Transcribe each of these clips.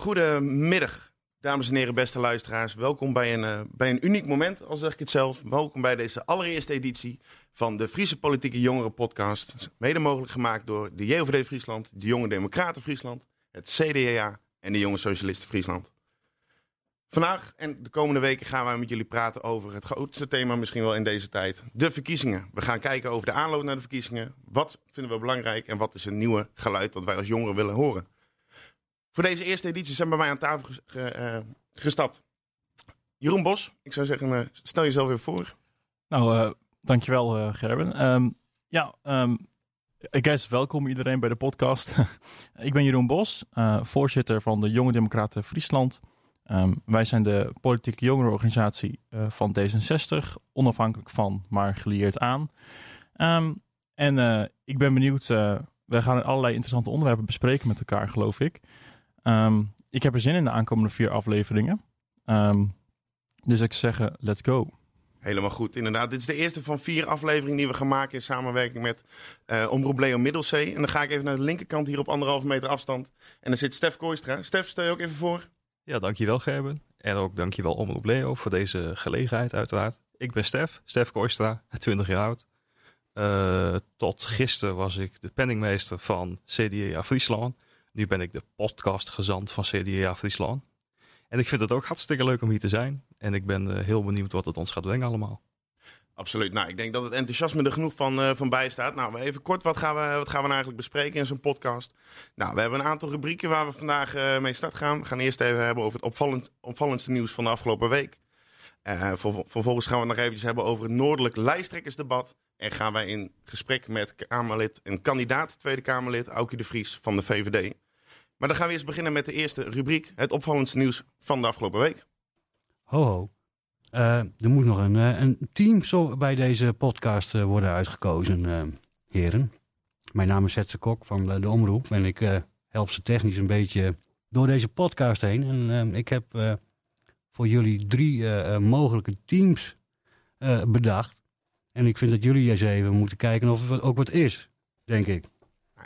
Goedemiddag, dames en heren, beste luisteraars. Welkom bij een, uh, bij een uniek moment, al zeg ik het zelf. Welkom bij deze allereerste editie van de Friese Politieke Jongeren Podcast. Mede mogelijk gemaakt door de JOVD Friesland, de Jonge Democraten Friesland, het CDA en de Jonge Socialisten Friesland. Vandaag en de komende weken gaan wij met jullie praten over het grootste thema misschien wel in deze tijd. De verkiezingen. We gaan kijken over de aanloop naar de verkiezingen. Wat vinden we belangrijk en wat is een nieuwe geluid dat wij als jongeren willen horen. Voor deze eerste editie zijn bij mij aan tafel uh, gestapt. Jeroen Bos, ik zou zeggen, uh, stel jezelf weer voor. Nou, uh, dankjewel Gerben. Um, ja, um, guys, welkom iedereen bij de podcast. ik ben Jeroen Bos, voorzitter van de Jonge Democraten Friesland. Um, wij zijn de politieke jongerenorganisatie van D66, onafhankelijk van, maar gelieerd aan. en ik ben benieuwd, we gaan allerlei interessante onderwerpen bespreken met elkaar, geloof ik. Um, ik heb er zin in de aankomende vier afleveringen. Um, dus ik zeg, let's go. Helemaal goed, inderdaad. Dit is de eerste van vier afleveringen die we gaan maken in samenwerking met uh, Omroep Leo Middelzee. En dan ga ik even naar de linkerkant hier op anderhalve meter afstand. En dan zit Stef Kooistra. Stef, stel je ook even voor. Ja, dankjewel Gerben. En ook dankjewel Omroep Leo voor deze gelegenheid uiteraard. Ik ben Stef, Stef Kooistra, 20 jaar oud. Uh, tot gisteren was ik de penningmeester van CDA Friesland. Nu ben ik de podcastgezant van CDA Friesland. En ik vind het ook hartstikke leuk om hier te zijn. En ik ben uh, heel benieuwd wat het ons gaat brengen allemaal. Absoluut. Nou, ik denk dat het enthousiasme er genoeg van, uh, van bij staat. Nou, even kort, wat gaan, we, wat gaan we nou eigenlijk bespreken in zo'n podcast? Nou, we hebben een aantal rubrieken waar we vandaag uh, mee start gaan. We gaan eerst even hebben over het opvallend, opvallendste nieuws van de afgelopen week. Uh, vervolgens gaan we nog eventjes hebben over het Noordelijk lijsttrekkersdebat. En gaan wij in gesprek met Kamerlid en kandidaat Tweede Kamerlid Aukje de Vries van de VVD. Maar dan gaan we eerst beginnen met de eerste rubriek. Het opvallendste nieuws van de afgelopen week. Ho ho. Uh, er moet nog een, uh, een team zo bij deze podcast uh, worden uitgekozen, heren. Mijn naam is Zetse Kok van de Omroep. En ik help ze technisch een beetje door deze podcast heen. En ik heb voor jullie drie mogelijke teams bedacht. En ik vind dat jullie eens even moeten kijken of het ook wat is, denk ik.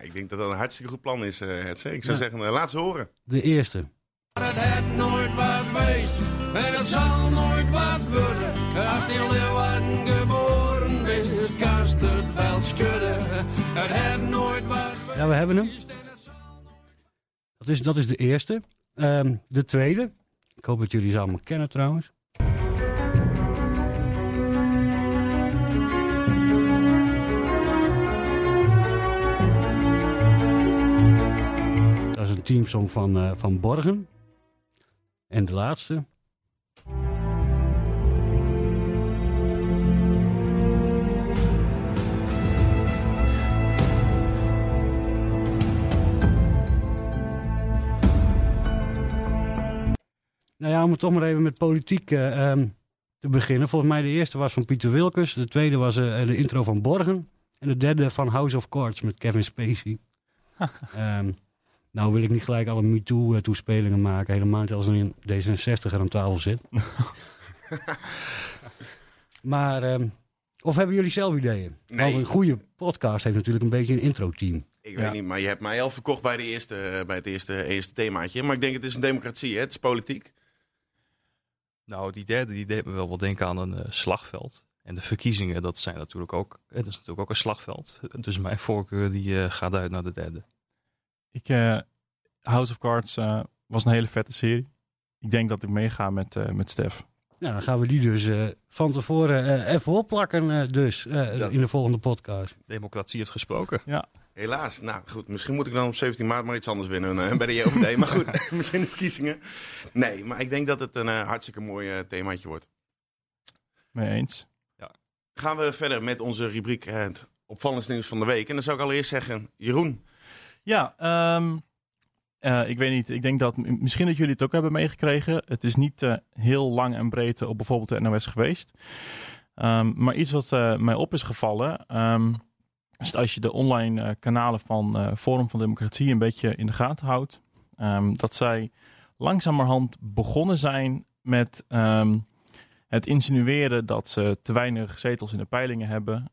ik denk dat dat een hartstikke goed plan is, uh, het Ik zou ja. zeggen, uh, laat ze horen. De eerste. Het heeft nooit wat geweest en het zal nooit wat worden. Als die leeuwen geboren is, is kast het wel schudden. Het nooit wat Ja, we hebben hem. Dat is, dat is de eerste. Um, de tweede. Ik hoop dat jullie ze allemaal kennen trouwens. Teamsong van, uh, van Borgen. En de laatste. Nou ja, om het toch maar even met politiek uh, um, te beginnen. Volgens mij de eerste was van Pieter Wilkes. De tweede was uh, de intro van Borgen. En de derde van House of Cards met Kevin Spacey. um, nou wil ik niet gelijk alle MeToo-toespelingen maken. Helemaal niet als een D66 er aan tafel zit. maar, um, of hebben jullie zelf ideeën? Nee. Want een goede podcast heeft natuurlijk een beetje een intro-team. Ik weet niet, maar je hebt mij al verkocht bij, de eerste, bij het eerste, eerste themaatje. Maar ik denk het is een democratie, hè? het is politiek. Nou, die derde die deed me wel wat denken aan een uh, slagveld. En de verkiezingen, dat zijn natuurlijk ook, het is natuurlijk ook een slagveld. Dus mijn voorkeur die uh, gaat uit naar de derde. Ik, uh, House of Cards uh, was een hele vette serie. Ik denk dat ik meega met, uh, met Stef. Nou, dan gaan we die dus van tevoren even opplakken dus in de volgende podcast. Democratie heeft gesproken. Ja. Helaas. Nou goed, misschien moet ik dan op 17 maart maar iets anders winnen bij de JOVD. maar goed, misschien de verkiezingen. Nee, maar ik denk dat het een hartstikke mooi themaatje wordt. Mee eens. Ja. Gaan we verder met onze rubriek het opvallendste nieuws van de week. En dan zou ik allereerst zeggen, Jeroen... Ja, um, uh, ik weet niet. Ik denk dat misschien dat jullie het ook hebben meegekregen. Het is niet uh, heel lang en breed op bijvoorbeeld de NOS geweest. Um, maar iets wat uh, mij op is gevallen. Um, is als je de online kanalen van Forum van Democratie een beetje in de gaten houdt. dat zij langzamerhand begonnen zijn met het insinueren dat ze te weinig zetels in de peilingen hebben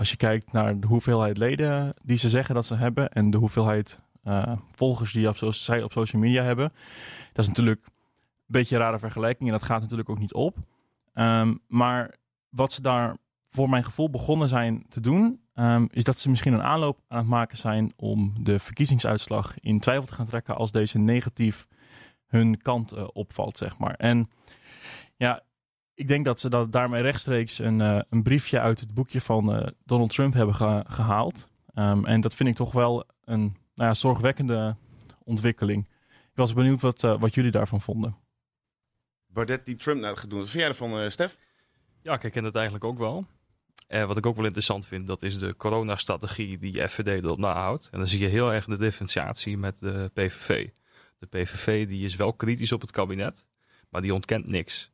als je kijkt naar de hoeveelheid leden die ze zeggen dat ze hebben en de hoeveelheid eh, volgers die op zij op social media hebben. Dat is natuurlijk een beetje een rare vergelijking en dat gaat natuurlijk ook niet op. Ehm, maar wat ze daar voor mijn gevoel begonnen zijn te doen, ehm, is dat ze misschien een aanloop aan het maken zijn om de verkiezingsuitslag in twijfel te gaan trekken als deze negatief hun kant eh, opvalt, zeg maar. En ja, ik denk dat ze dat daarmee rechtstreeks een, eh, een briefje uit het boekje van eh, Donald Trump hebben ge- gehaald. Ehm, en dat vind ik toch wel een nou ja, zorgwekkende ontwikkeling. Ik was benieuwd wat, eh, wat jullie daarvan vonden. Baudet die Trump naar gaat doen. Wat vind jij ervan, eh, Stef? Ja, ik herken het eigenlijk ook wel. En wat ik ook wel interessant vind, dat is de coronastrategie die FVD erop nahoudt. En dan zie je heel erg de differentiatie met de PVV. De PVV die is wel kritisch op het kabinet, maar die ontkent niks.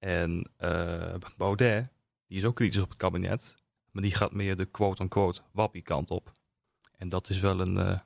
En eh, Baudet, die is ook kritisch op het kabinet, maar die gaat meer de quote-unquote wappie kant op. En dat is wel een eh,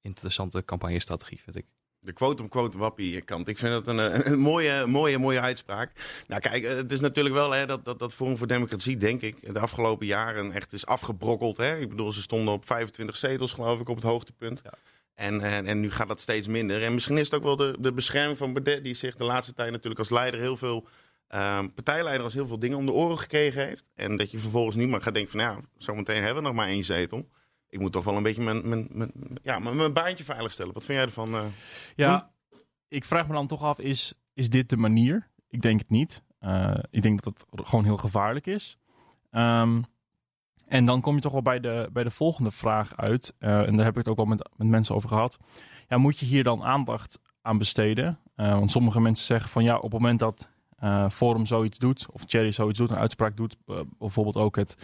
interessante campagnestrategie, vind ik. De quote-unquote wappie kant. Ik vind dat een, eh, een mooie, mooie, mooie uitspraak. Nou kijk, het is natuurlijk wel hè, dat, dat, dat Forum voor Democratie, denk ik, de afgelopen jaren echt is afgebrokkeld. Hè? Ik bedoel, ze stonden op 25 zetels, geloof ik, op het hoogtepunt. Ja. En, en, en nu gaat dat steeds minder. En misschien is het ook wel de, de bescherming van Baudet, die zich de laatste tijd natuurlijk als leider heel veel, ehm, partijleider als heel veel dingen om de oren gekregen heeft. En dat je vervolgens niet meer gaat denken van, ja, zometeen hebben we nog maar één zetel. Ik moet toch wel een beetje mijn, mijn, mijn, ja, mijn, mijn baantje veilig stellen. Wat vind jij ervan? eh? Ja, ik vraag me dan toch af, is, is dit de manier? Ik denk het niet. Eh, ik denk dat het gewoon heel gevaarlijk is. Ehm, en dan kom je toch wel bij de, bij de volgende vraag uit. Eh, en daar heb ik het ook wel met, met mensen over gehad. Ja, moet je hier dan aandacht aan besteden? Eh, want sommige mensen zeggen van ja, op het moment dat eh, Forum zoiets doet, of Cherry zoiets doet, een uitspraak doet, eh, bijvoorbeeld ook het,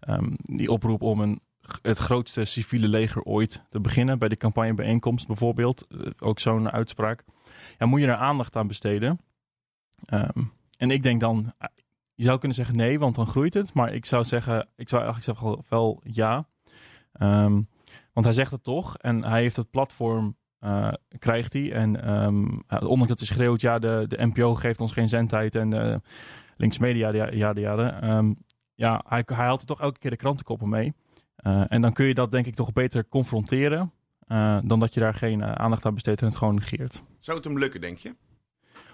ehm, die oproep om een, het grootste civiele leger ooit te beginnen, bij de campagnebijeenkomst bijvoorbeeld, eh, ook zo'n uitspraak. Ja, moet je er aandacht aan besteden? Ehm, en ik denk dan, je zou kunnen zeggen nee, want dan groeit het. Maar ik zou zeggen, ik zou eigenlijk zeggen wel, wel ja. Ehm, want hij zegt het toch en hij heeft het platform, eh, krijgt hij. En ehm, eh, ondanks dat hij schreeuwt, ja, de, de NPO geeft ons geen zendtijd en de links media, ja, ja, Ehm, ja hij, hij haalt er toch elke keer de krantenkoppen mee. Eh, en dan kun je dat denk ik toch beter confronteren. eh, dan dat je daar geen eh, aandacht aan besteedt en het gewoon negeert. Zou het hem lukken, denk je?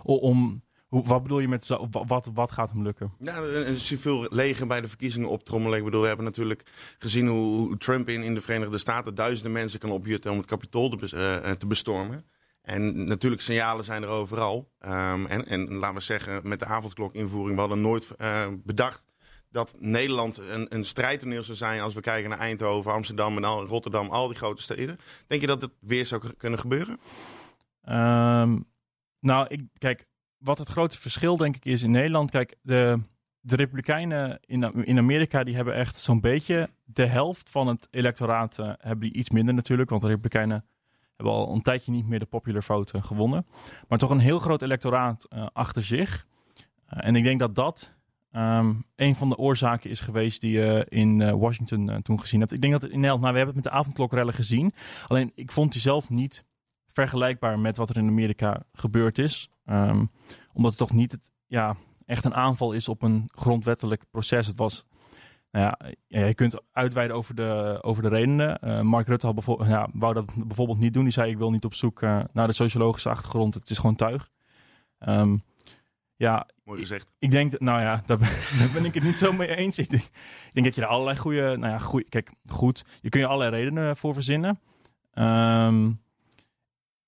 O- Om, wat bedoel je met wat, wat gaat hem lukken? Ja, een, civiel leger bij de verkiezingen optrommelen. Ik bedoel, we hebben natuurlijk gezien hoe, Trump in, in de Verenigde Staten duizenden mensen kan opjutten om het kapitool te, eh, eh, te bestormen. En natuurlijk, signalen zijn er overal. Ehm, en, en laten we zeggen, met de avondklokinvoering, we hadden nooit eh, bedacht dat Nederland een, een strijdtoneel zou zijn als we kijken naar Eindhoven, Amsterdam en al, Rotterdam, al die grote steden. Denk je dat het weer zou kunnen gebeuren? Ehm, nou, ik, kijk, wat het grote verschil denk ik is in Nederland. Kijk, de, Republikeinen in, in Amerika die hebben echt zo'n beetje de helft van het electoraat eh, hebben die iets minder natuurlijk. Want de Republikeinen hebben al een tijdje niet meer de popular vote eh, gewonnen. Maar toch een heel groot electoraat eh, achter zich. En ik denk dat dat ehm, een van de oorzaken is geweest die je in Washington toen gezien hebt. Ik denk dat in Nederland, nou we hebben het met de avondklokrellen gezien. Alleen ik vond die zelf niet vergelijkbaar met wat er in Amerika gebeurd is. Ehm, omdat het toch niet het, ja, echt een aanval is op een grondwettelijk proces. Het was, nou ja, ja, je kunt uitweiden over de, over de redenen. Eh, Mark Rutte had bijvo- ja, wou dat bijvoorbeeld niet doen. Die zei, ik wil niet op zoek eh, naar de sociologische achtergrond. Het is gewoon tuig. Ehm, ja, Mooi gezegd. ik denk, dat- nou ja, daar ben, daar ben ik het niet zo mee eens. Ik denk, ik denk dat je er allerlei goede, nou ja, goeie, kijk, goed, je kun je allerlei redenen voor verzinnen. Ehm,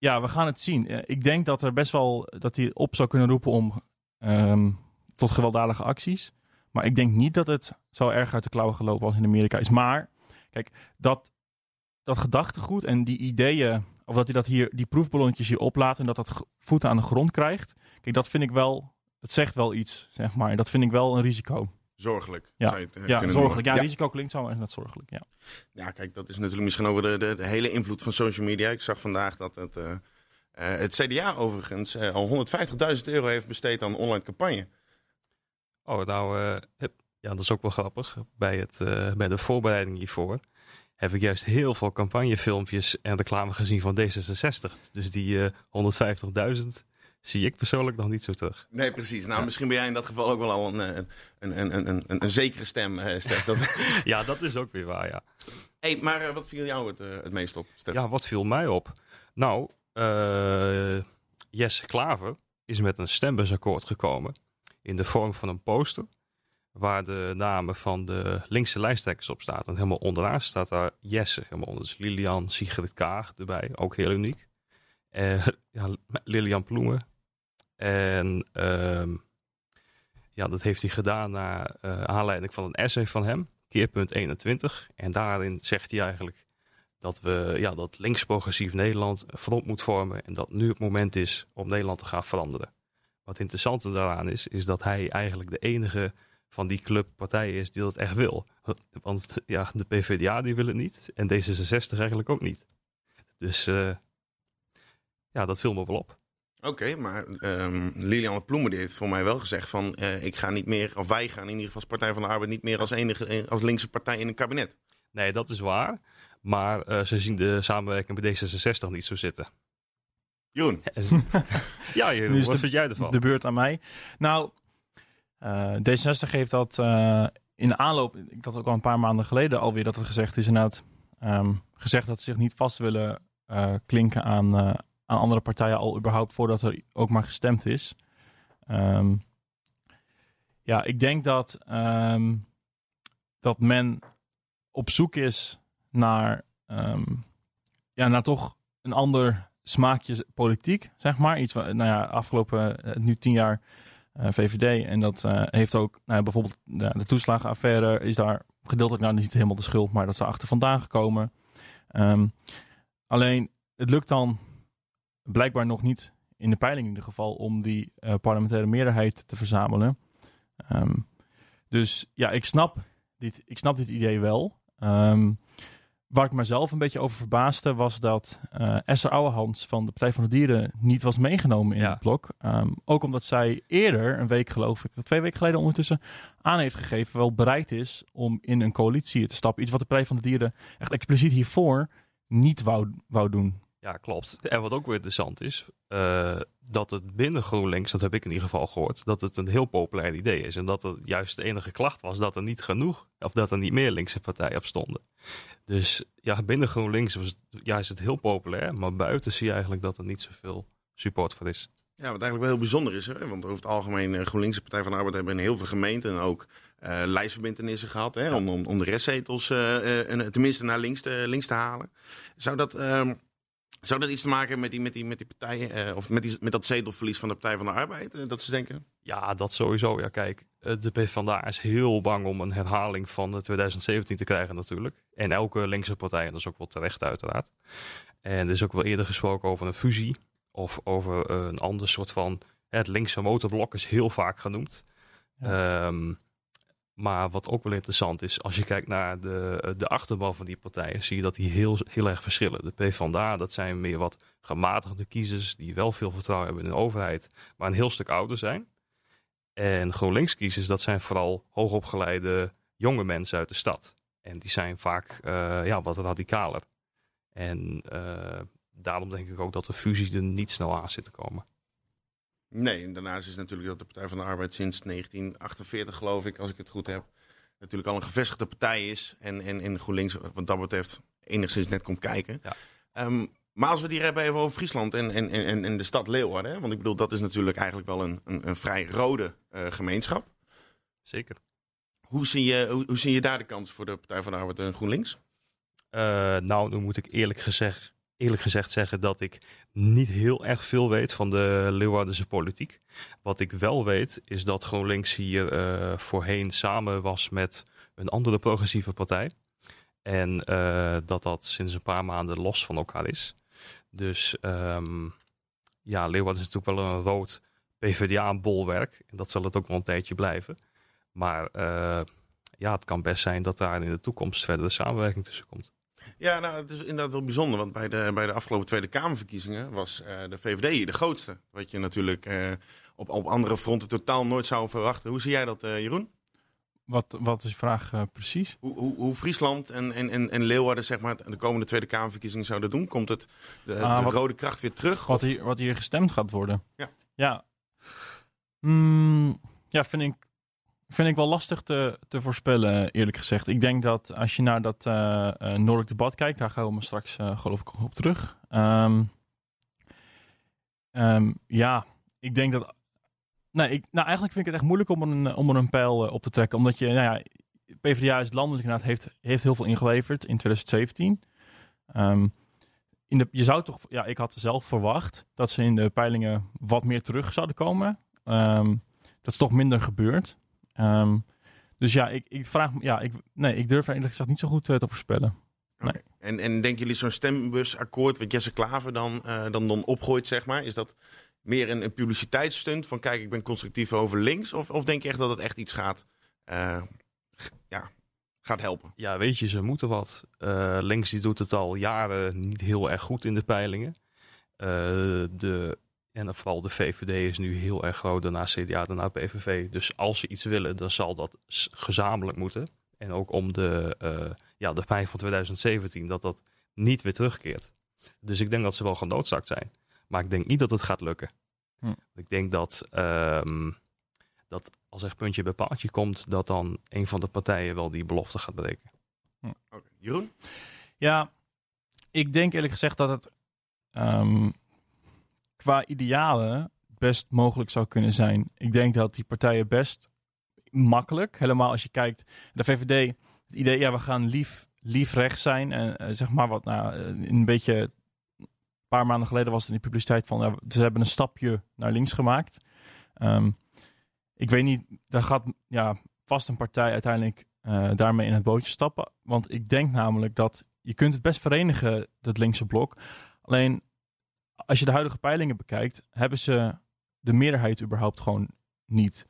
ja, we gaan het zien. Eh, Ik denk dat er best wel, dat hij op zou kunnen roepen om ehm, tot gewelddadige acties. Maar ik denk niet dat het zo erg uit de klauwen gelopen als in Amerika is. Maar, kijk, dat, dat gedachtegoed en die ideeën, of dat hij dat hier, die proefballonnetjes hier oplaat en dat dat voeten aan de grond krijgt. Kijk, dat vind ik wel, dat zegt wel iets, zeg maar. Dat vind ik wel een risico. Zorgelijk. Ja. zou je het, eh, Ja, zorgelijk. Ja, noemen. risico klinkt zo, maar dat zorgelijk, ja. Ja, kijk, dat is natuurlijk misschien over de, de, de hele invloed van social media. Ik zag vandaag dat het, eh, eh, het CDA overigens eh, al 150.000 euro heeft besteed aan online campagne. Oh, nou, eh, ja, dat is ook wel grappig. Bij, het, eh, bij de voorbereiding hiervoor heb ik juist heel veel campagnefilmpjes en reclame gezien van D66. Dus die eh 150.000 zie ik persoonlijk nog niet zo terug. Nee, precies. Nou, Ja. misschien ben jij in dat geval ook wel al een, eh, een, een, een, een, zekere stem, eh Stef. Dat, Ja, dat is ook weer waar, ja. Hey, maar eh, wat viel jou het, het meest op, Stef? Ja, wat viel mij op? Nou, Jesse Klaver is met een stembusakkoord gekomen in de vorm van een poster waar de namen van de linkse lijsttrekkers op staan. En helemaal onderaan staat daar Jesse, helemaal onder. Dus Lilian Sigrid Kaag erbij, ook heel uniek. Eh, ja, Lilian Ploemen. En ehm, ja, dat heeft hij gedaan naar eh, aanleiding van een essay van hem, Keerpunt 21. En daarin zegt hij eigenlijk dat we ja, dat links-progressief Nederland een front moet vormen en dat nu het moment is om Nederland te gaan veranderen. Wat interessante daaraan is, is dat hij eigenlijk de enige van die clubpartijen is die dat echt wil. Want ja, de PvdA die wil het niet en D66 eigenlijk ook niet. Dus eh, ja, dat viel me wel op. Oké, maar ehm Liliane Ploemen die heeft voor mij wel gezegd van... eh, ik ga niet meer, of wij gaan in ieder geval als Partij van de Arbeid... niet meer als enige eh, als linkse partij in een kabinet. Nee, dat is waar. Maar eh, ze zien de samenwerking bij D66 niet zo zitten. Jeroen, En- ja, Jeroen, Nu is wat de- vind jij ervan? De beurt aan mij. Nou, eh, D66 heeft dat eh, in de aanloop, ik dat ook al een paar maanden geleden alweer dat het gezegd is inderdaad, ehm, gezegd dat ze zich niet vast willen eh, klinken aan, eh, aan andere partijen al überhaupt voordat er ook maar gestemd is. Ehm, ja, ik denk dat, ehm, dat men op zoek is naar, ehm, ja, naar toch een ander smaakje politiek, zeg maar. Iets wat, nou ja, afgelopen eh, nu tien jaar eh, VVD. En dat eh, heeft ook, nou ja, bijvoorbeeld de, toeslagenaffaire is daar gedeeltelijk nou niet helemaal de schuld, maar dat er achter vandaan gekomen. Alleen, het lukt dan blijkbaar nog niet, in de peiling in ieder geval, om die eh, parlementaire meerderheid te verzamelen. Ehm, dus ja, ik snap dit, ik snap dit idee wel. Ehm, Waar ik mezelf een beetje over verbaasde was dat eh Esther Ouwehans van de Partij van de Dieren niet was meegenomen in Ja. het blok. Ehm, ook omdat zij eerder, een week geloof ik, twee weken geleden ondertussen, aan heeft gegeven wel bereid is om in een coalitie te stappen. Iets wat de Partij van de Dieren echt expliciet hiervoor niet wou, wou doen. Ja, klopt. En wat ook weer interessant is, eh, dat het binnen GroenLinks, dat heb ik in ieder geval gehoord, dat het een heel populair idee is. En dat het juist de enige klacht was dat er niet genoeg, of dat er niet meer linkse partijen op stonden. Dus ja, binnen GroenLinks was ja, is het heel populair, maar buiten zie je eigenlijk dat er niet zoveel support voor is. Ja, wat eigenlijk wel heel bijzonder is, hè? want over het algemeen eh, GroenLinks en Partij van de Arbeid hebben in heel veel gemeenten ook eh lijstverbindenissen gehad hè? Om, om, om de restzetels en, tenminste naar links te, links te halen. Zou dat, ehm, zou dat iets te maken hebben met die, met die, met die partijen, eh, of met, die, met dat zetelverlies van de Partij van de Arbeid? eh, dat ze denken, Ja, dat sowieso. Ja, kijk, eh, de PvdA is heel bang om een herhaling van eh, 2017 te krijgen natuurlijk. En elke linkse partij, en dat is ook wel terecht uiteraard. En er is ook wel eerder gesproken over een fusie of over een ander soort van... Het linkse motorblok is heel vaak genoemd. Ehm, maar wat ook wel interessant is, als je kijkt naar de, de achterban van die partijen, zie je dat die heel, heel erg verschillen. De PvdA, dat zijn meer wat gematigde kiezers die wel veel vertrouwen hebben in de overheid, maar een heel stuk ouder zijn. En GroenLinks kiezers, dat zijn vooral hoogopgeleide jonge mensen uit de stad. En die zijn vaak eh, ja, wat radicaler. En eh, daarom denk ik ook dat de fusie er niet snel aan zit te komen. Nee, en daarnaast is natuurlijk dat de Partij van de Arbeid sinds 1948, geloof ik, als ik het goed heb, natuurlijk al een gevestigde partij is. En, en, en GroenLinks, wat dat betreft, enigszins net komt kijken. Ja. Ehm, maar als we het hier hebben even over Friesland en, en, en, en de stad Leeuwarden. Hè? Want ik bedoel, dat is natuurlijk eigenlijk wel een, een, een vrij rode eh, gemeenschap. Zeker. Hoe zie, je, hoe, hoe zie je daar de kans voor de Partij van de Arbeid en GroenLinks? Eh, nou, nu moet ik eerlijk gezegd, eerlijk gezegd zeggen dat ik niet heel erg veel weet van de Leeuwardense politiek. Wat ik wel weet is dat GroenLinks hier eh, voorheen samen was met een andere progressieve partij. En eh, dat dat sinds een paar maanden los van elkaar is. Dus ehm, ja, Leeuwarden is natuurlijk wel een rood PvdA-bolwerk. En dat zal het ook wel een tijdje blijven. Maar eh, ja, het kan best zijn dat daar in de toekomst verdere samenwerking tussen komt. Ja, nou, het is inderdaad wel bijzonder. Want bij de, bij de afgelopen Tweede Kamerverkiezingen was eh, de VVD de grootste. Wat je natuurlijk eh, op, op andere fronten totaal nooit zou verwachten. Hoe zie jij dat, eh, Jeroen? Wat, wat is je vraag precies? Hoe, hoe, hoe Friesland en, en, en, en Leeuwarden zeg maar, de komende Tweede Kamerverkiezingen zouden doen? Komt het de, Ah, de wat- rode kracht weer terug? Wat Of- hier, wat hier gestemd gaat worden? Ja. Ja, Mm, ja vind ik vind ik wel lastig te, te voorspellen, eerlijk gezegd. Ik denk dat als je naar dat eh eh, Noordelijk debat kijkt, daar gaan we straks eh, geloof ik op terug. Ehm, ehm, ja, ik denk dat. Nee, ik, nou eigenlijk vind ik het echt moeilijk om er een, om er een pijl op te trekken. Omdat je, nou ja, PvdA is landelijk inderdaad, heeft, heeft heel veel ingeleverd in 2017. Ehm, in de, je zou toch, ja, ik had zelf verwacht dat ze in de peilingen wat meer terug zouden komen. Dat is toch minder gebeurd. Ehm, dus ja, ik, ik vraag me, ja, ik, nee, ik durf eerlijk gezegd niet zo goed eh, te voorspellen. En, en denken jullie zo'n stembusakkoord wat Jesse Klaver dan, eh, dan, dan opgooit, zeg maar, is dat meer een, een publiciteitsstunt van kijk, ik ben constructief over links? Of, of denk je echt dat het echt iets gaat, eh, ja, gaat helpen? Ja, weet je, ze moeten wat. Eh, links die doet het al jaren niet heel erg goed in de peilingen. Eh, de, en vooral de VVD is nu heel erg groot, daarna CDA, daarna PVV. Dus als ze iets willen, dan zal dat gezamenlijk moeten. En ook om de, eh ja, de pijn van 2017, dat dat niet weer terugkeert. Dus ik denk dat ze wel genoodzaakt zijn. Maar ik denk niet dat het gaat lukken. Hm. Ik denk dat, ehm, dat als er puntje bij paaltje komt, dat dan een van de partijen wel die belofte gaat breken. Oké. Jeroen? Ja, ik denk eerlijk gezegd dat het ehm, qua idealen best mogelijk zou kunnen zijn. Ik denk dat die partijen best makkelijk, helemaal als je kijkt, de VVD, het idee, ja, we gaan lief, lief rechts zijn. En eh, zeg maar wat, nou, eh, een beetje, een paar maanden geleden was het in publiciteit van, ze hebben een stapje naar links gemaakt. Ehm, ik weet niet, daar gaat ja, vast een partij uiteindelijk eh, daarmee in het bootje stappen. Want ik denk namelijk dat je kunt het best verenigen, dat linkse blok. Alleen als je de huidige peilingen bekijkt, hebben ze de meerderheid überhaupt gewoon niet.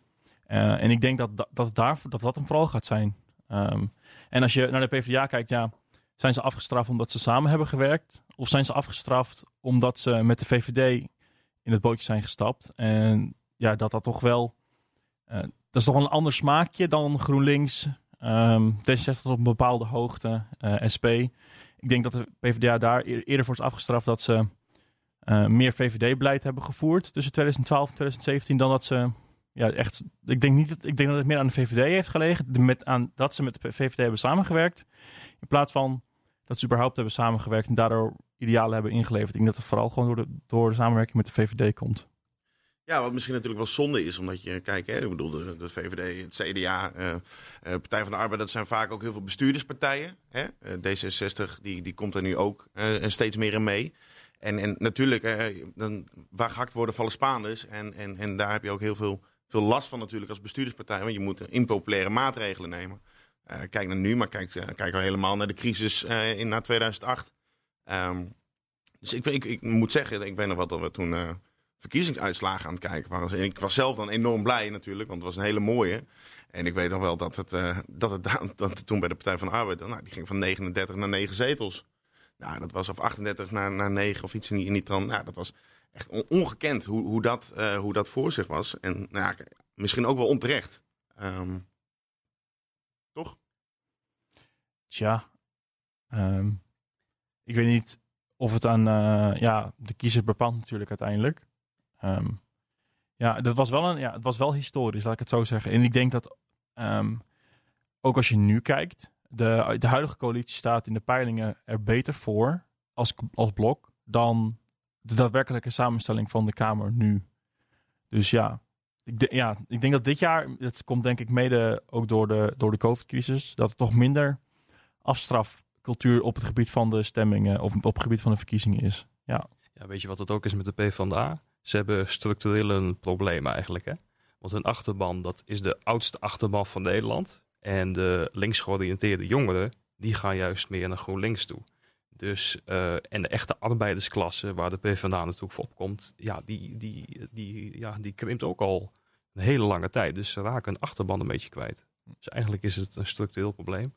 Eh, en ik denk dat, dat, dat, daar, dat dat hem vooral gaat zijn. Ehm, en als je naar de PvdA kijkt, ja, zijn ze afgestraft omdat ze samen hebben gewerkt? Of zijn ze afgestraft omdat ze met de VVD in het bootje zijn gestapt? En ja, dat dat toch wel... eh, dat is toch wel een ander smaakje dan GroenLinks, Ehm D66 tot op een bepaalde hoogte, eh, SP. Ik denk dat de PvdA daar eer- eerder voor is afgestraft dat ze eh, meer VVD-beleid hebben gevoerd tussen 2012 en 2017 dan dat ze ja, echt. Ik denk niet dat ik denk dat het meer aan de VVD heeft gelegen, met, aan, dat ze met de VVD hebben samengewerkt, in plaats van dat ze überhaupt hebben samengewerkt en daardoor idealen hebben ingeleverd. Ik denk dat het vooral gewoon door de, door de samenwerking met de VVD komt. Ja, wat misschien natuurlijk wel zonde is, omdat je, kijk, hè, ik bedoel, de, de VVD, het CDA, eh, eh, Partij van de Arbeid, dat zijn vaak ook heel veel bestuurderspartijen. Hè? Eh, D66, die, die komt er nu ook eh, steeds meer in mee. En, en natuurlijk, eh, dan, waar gehakt worden, vallen Spaanders. En, en, en daar heb je ook heel veel, veel last van natuurlijk als bestuurderspartij, want je moet impopulaire maatregelen nemen. Eh, kijk naar nu, maar kijk, eh, kijk al helemaal naar de crisis eh, in na 2008. Ehm, dus ik, ik, moet zeggen, ik weet nog wel dat we toen... eh, verkiezingsuitslagen aan het kijken waren. En ik was zelf dan enorm blij natuurlijk, want het was een hele mooie. En ik weet nog wel dat het, eh, dat het, da- dat toen bij de Partij van de Arbeid, nou, die ging van 39 naar 9 zetels. Nou, dat was of 38 naar, naar 9 of iets in die, in die. Nou, dat was echt on- ongekend hoe, hoe, dat, eh, hoe dat voor zich was. En nou, misschien ook wel onterecht. Ehm, toch? Tja, ehm, ik weet niet of het aan eh, ja, de kiezer bepaalt natuurlijk uiteindelijk. Ehm, ja, dat was wel een, ja, het was wel historisch, laat ik het zo zeggen. En ik denk dat ook als je nu kijkt, de, de huidige coalitie staat in de peilingen er beter voor als, als blok dan de daadwerkelijke samenstelling van de Kamer nu. Dus ja, ik, ja, ik denk dat dit jaar, het komt denk ik mede ook door de, door de COVID-crisis, dat het toch minder afstrafcultuur op het gebied van de stemmingen of op het gebied van de verkiezingen is. Ja, Ja, weet je wat het ook is met de PvdA? Ze hebben structureel een probleem eigenlijk. Hè? Want hun achterban, dat is de oudste achterban van Nederland. En de links georiënteerde jongeren, die gaan juist meer naar GroenLinks toe. Dus, eh, en de echte arbeidersklasse, waar de PvdA natuurlijk voor opkomt, ja, die, die, die, ja, die krimpt ook al een hele lange tijd. Dus ze raken hun achterban een beetje kwijt. Dus eigenlijk is het een structureel probleem.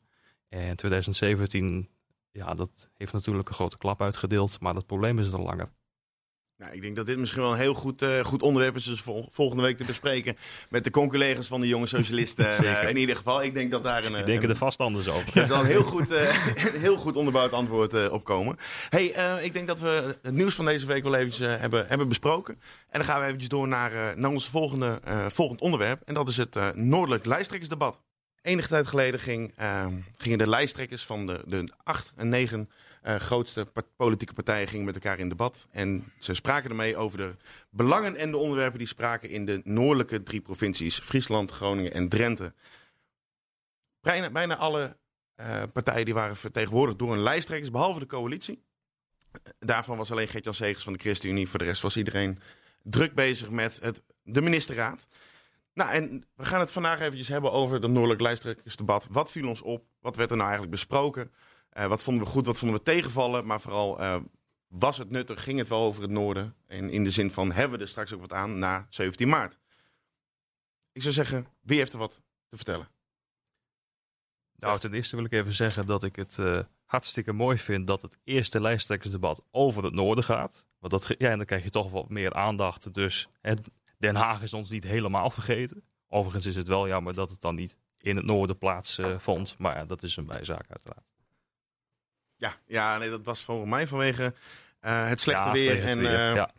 En 2017, ja, dat heeft natuurlijk een grote klap uitgedeeld, maar dat probleem is er langer. Nou, ik denk dat dit misschien wel een heel goed, eh, goed onderwerp is. Dus vol- volgende week te bespreken met de conculega's van de jonge socialisten. Eh, in ieder geval, ik denk dat daar een, Die eh, denken een, er vast anders over. er zal een heel goed, een heel goed onderbouwd antwoord op komen. hey, ik denk dat we het nieuws van deze week wel eventjes hebben, hebben besproken. En dan gaan we eventjes door naar, naar ons volgende, volgend onderwerp. En dat is het Noordelijk Lijsttrekkersdebat. Enige tijd geleden ging, gingen de lijsttrekkers van de, de acht en negen eh, grootste politieke partijen gingen met elkaar in debat. En ze spraken ermee over de belangen en de onderwerpen die spraken in de noordelijke drie provincies. Friesland, Groningen en Drenthe. Bijna, bijna alle eh, partijen die waren vertegenwoordigd door een lijsttrekkers, behalve de coalitie. Daarvan was alleen Gert-Jan Segers van de ChristenUnie. Voor de rest was iedereen druk bezig met het, de ministerraad. Nou, en we gaan het vandaag eventjes hebben over het Noordelijk Lijsttrekkersdebat. Wat viel ons op? Wat werd er nou eigenlijk besproken? Eh, wat vonden we goed? Wat vonden we tegenvallen? Maar vooral, eh, was het nuttig? Ging het wel over het noorden? En in de zin van, hebben we er straks ook wat aan na 17 maart? Ik zou zeggen, wie heeft er wat te vertellen? Nou, ten eerste wil ik even zeggen dat ik het eh, hartstikke mooi vind dat het eerste lijsttrekkersdebat over het noorden gaat. Want dat, ja, en dan krijg je toch wat meer aandacht. Dus het, Den Haag is ons niet helemaal vergeten. Overigens is het wel jammer dat het dan niet in het noorden plaatsvond. maar ja, dat is een bijzaak uiteraard. Ja, ja nee, dat was voor mij vanwege eh, het slechte Ja, weer. En, weer, eh, ja.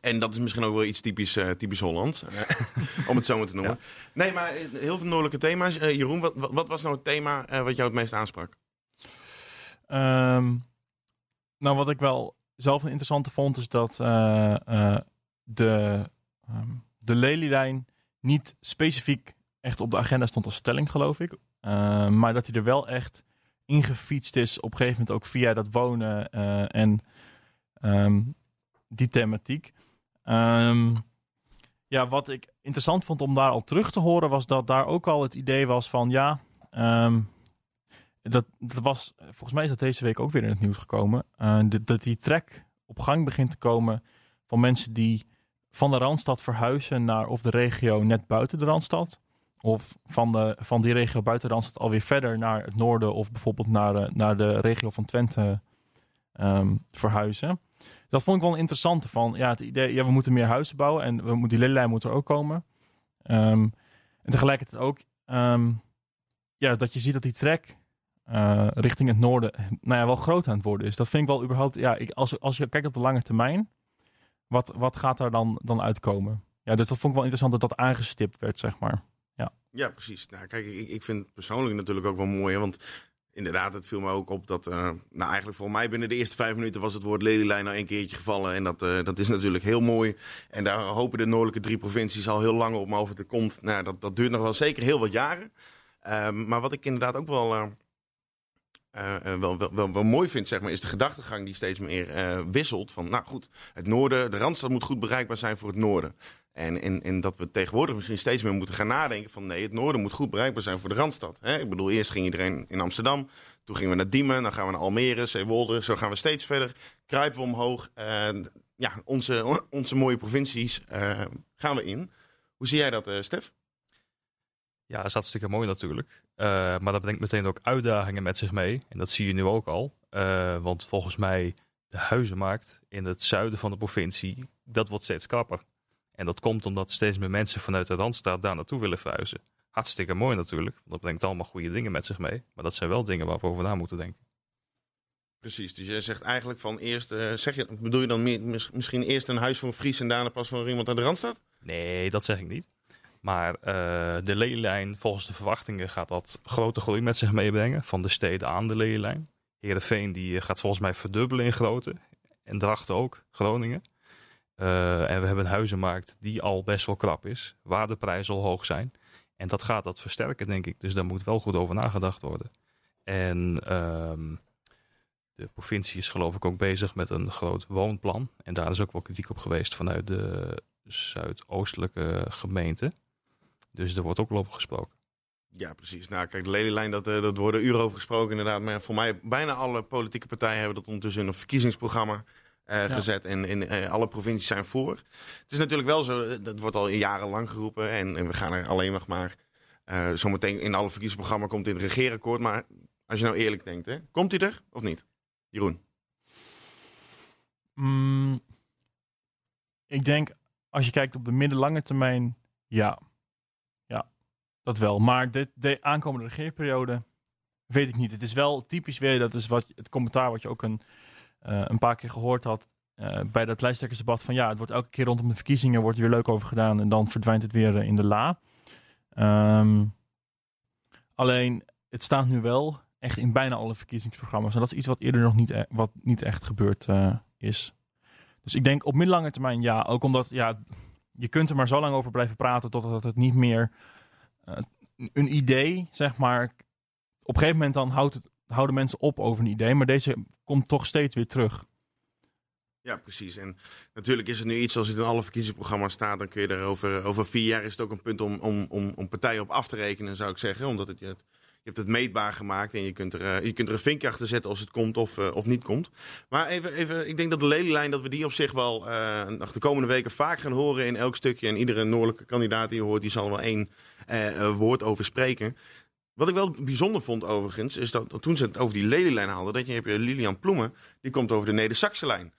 en dat is misschien ook wel iets typisch, eh, typisch Hollands, eh, om het zo maar te noemen. Nee, maar heel veel noordelijke thema's. Jeroen, wat, wat, wat was nou het thema eh, wat jou het meest aansprak? Ehm, nou, wat ik wel zelf een interessante vond, is dat eh, eh, de, ehm, de lelielijn niet specifiek echt op de agenda stond als stelling, geloof ik. Ehm, maar dat hij er wel echt ingefietst is, op een gegeven moment ook via dat wonen eh, en ehm, die thematiek. Ehm, ja, wat ik interessant vond om daar al terug te horen, was dat daar ook al het idee was van ja. ehm, dat, dat was, volgens mij is dat deze week ook weer in het nieuws gekomen. eh, dat, dat die trek op gang begint te komen van mensen die van de Randstad verhuizen naar of de regio net buiten de Randstad. Of van, de, van die regio buiten Randstad alweer verder naar het noorden of bijvoorbeeld naar de, naar de regio van Twente ehm, verhuizen. Dat vond ik wel een interessante van, ja, het idee, ja, we moeten meer huizen bouwen en we die lelijn moet er ook komen. Ehm, en tegelijkertijd ook, ehm, ja, dat je ziet dat die trek eh, richting het noorden, nou ja, wel groot aan het worden is. Dat vind ik wel überhaupt, ja, ik, als, als je kijkt op de lange termijn, wat, wat gaat daar dan, dan uitkomen? Ja, dus dat vond ik wel interessant dat dat aangestipt werd, zeg maar. Ja, precies. Nou, kijk, ik, ik vind het persoonlijk natuurlijk ook wel mooi. Want inderdaad, het viel me ook op dat... eh, nou, eigenlijk voor mij binnen de eerste vijf minuten was het woord lelielijn nou een keertje gevallen. En dat, eh, dat is natuurlijk heel mooi. En daar hopen de noordelijke drie provincies al heel lang op. Maar of het er komt, nou, dat, dat duurt nog wel zeker heel wat jaren. Ehm, maar wat ik inderdaad ook wel... eh, wel, wel, wel, wel mooi vind, zeg maar, is de gedachtegang die steeds meer wisselt. Van, nou goed, het noorden, de Randstad moet goed bereikbaar zijn voor het noorden. En, en, dat we tegenwoordig misschien steeds meer moeten gaan nadenken van nee, het noorden moet goed bereikbaar zijn voor de Randstad. Hè? Ik bedoel, eerst ging iedereen in Amsterdam, toen gingen we naar Diemen, dan gaan we naar Almere, Zeewolde. Zo gaan we steeds verder, kruipen we omhoog. En ja, onze, onze mooie provincies eh, gaan we in. Hoe zie jij dat, eh, Stef? Ja, dat is hartstikke mooi natuurlijk. Eh, maar dat brengt meteen ook uitdagingen met zich mee. En dat zie je nu ook al. Eh, want volgens mij, de huizenmarkt in het zuiden van de provincie, dat wordt steeds krapper. En dat komt omdat steeds meer mensen vanuit de Randstad daar naartoe willen verhuizen. Hartstikke mooi natuurlijk, want dat brengt allemaal goede dingen met zich mee. Maar dat zijn wel dingen waar we over na moeten denken. Precies, dus jij zegt eigenlijk van eerst, eh, zeg je, bedoel je dan meer, mis- misschien eerst een huis voor een Fries en daarna pas voor iemand uit de Randstad? Nee, dat zeg ik niet. Maar eh, de lelijn, volgens de verwachtingen, gaat dat grote groei met zich meebrengen. Van de steden aan de lelijn. Heerenveen die eh, gaat volgens mij verdubbelen in grootte. En Drachten ook, Groningen. Eh, en we hebben een huizenmarkt die al best wel krap is. Waar de prijzen al hoog zijn. En dat gaat dat versterken, denk ik. Dus daar moet wel goed over nagedacht worden. En ehm, de provincie is geloof ik ook bezig met een groot woonplan. En daar is ook wel kritiek op geweest vanuit de zuidoostelijke gemeente. Dus er wordt ook wel over gesproken. Ja, precies. Nou, kijk, de lelielijn, dat, eh, dat worden uren over gesproken inderdaad. Maar voor mij, bijna alle politieke partijen hebben dat ondertussen in een verkiezingsprogramma eh, gezet. En, en eh, alle provincies zijn voor. Het is natuurlijk wel zo, eh, dat wordt al jarenlang geroepen. En, en we gaan er alleen nog maar... zometeen in alle verkiezingsprogramma komt dit regeerakkoord. Maar als je nou eerlijk denkt, hè, komt hij er of niet? Jeroen? Mm, ik denk, als je kijkt op de middellange termijn, ja. Ja, dat wel. Maar dit, de aankomende regeerperiode, weet ik niet. Het is wel typisch weer, dat is wat, het commentaar wat je ook een, een paar keer gehoord had eh, bij dat lijsttrekkersdebat. Van ja, het wordt elke keer rondom de verkiezingen wordt er weer leuk over gedaan en dan verdwijnt het weer eh, in de la. Ehm, alleen, het staat nu wel echt in bijna alle verkiezingsprogramma's. En dat is iets wat eerder nog niet, e- wat niet echt gebeurd eh, is. Dus ik denk op middellange termijn ja. Ook omdat ja, je kunt er maar zo lang over blijven praten totdat het niet meer eh, een idee, zeg maar. Op een gegeven moment dan houdt het, houden mensen op over een idee. Maar deze komt toch steeds weer terug. Ja, precies. En natuurlijk is het nu iets als het in alle verkiezingsprogramma's staat. Dan kun je er over, over vier jaar is het ook een punt om, om, om, om partijen op af te rekenen, zou ik zeggen. Omdat het, je, het- je hebt het meetbaar gemaakt en je kunt er, eh, je kunt er een vinkje achter zetten als het komt of, eh, of niet komt. Maar even, even, ik denk dat de lelielijn, dat we die op zich wel nog de komende weken vaak gaan horen in elk stukje. En iedere noordelijke kandidaat die je hoort, die zal er wel één woord over spreken. Wat ik wel bijzonder vond overigens, is dat toen ze het over die lelielijn hadden, dat je heb je Lilian Ploemen, die komt over de Neder-Saxe-lijn.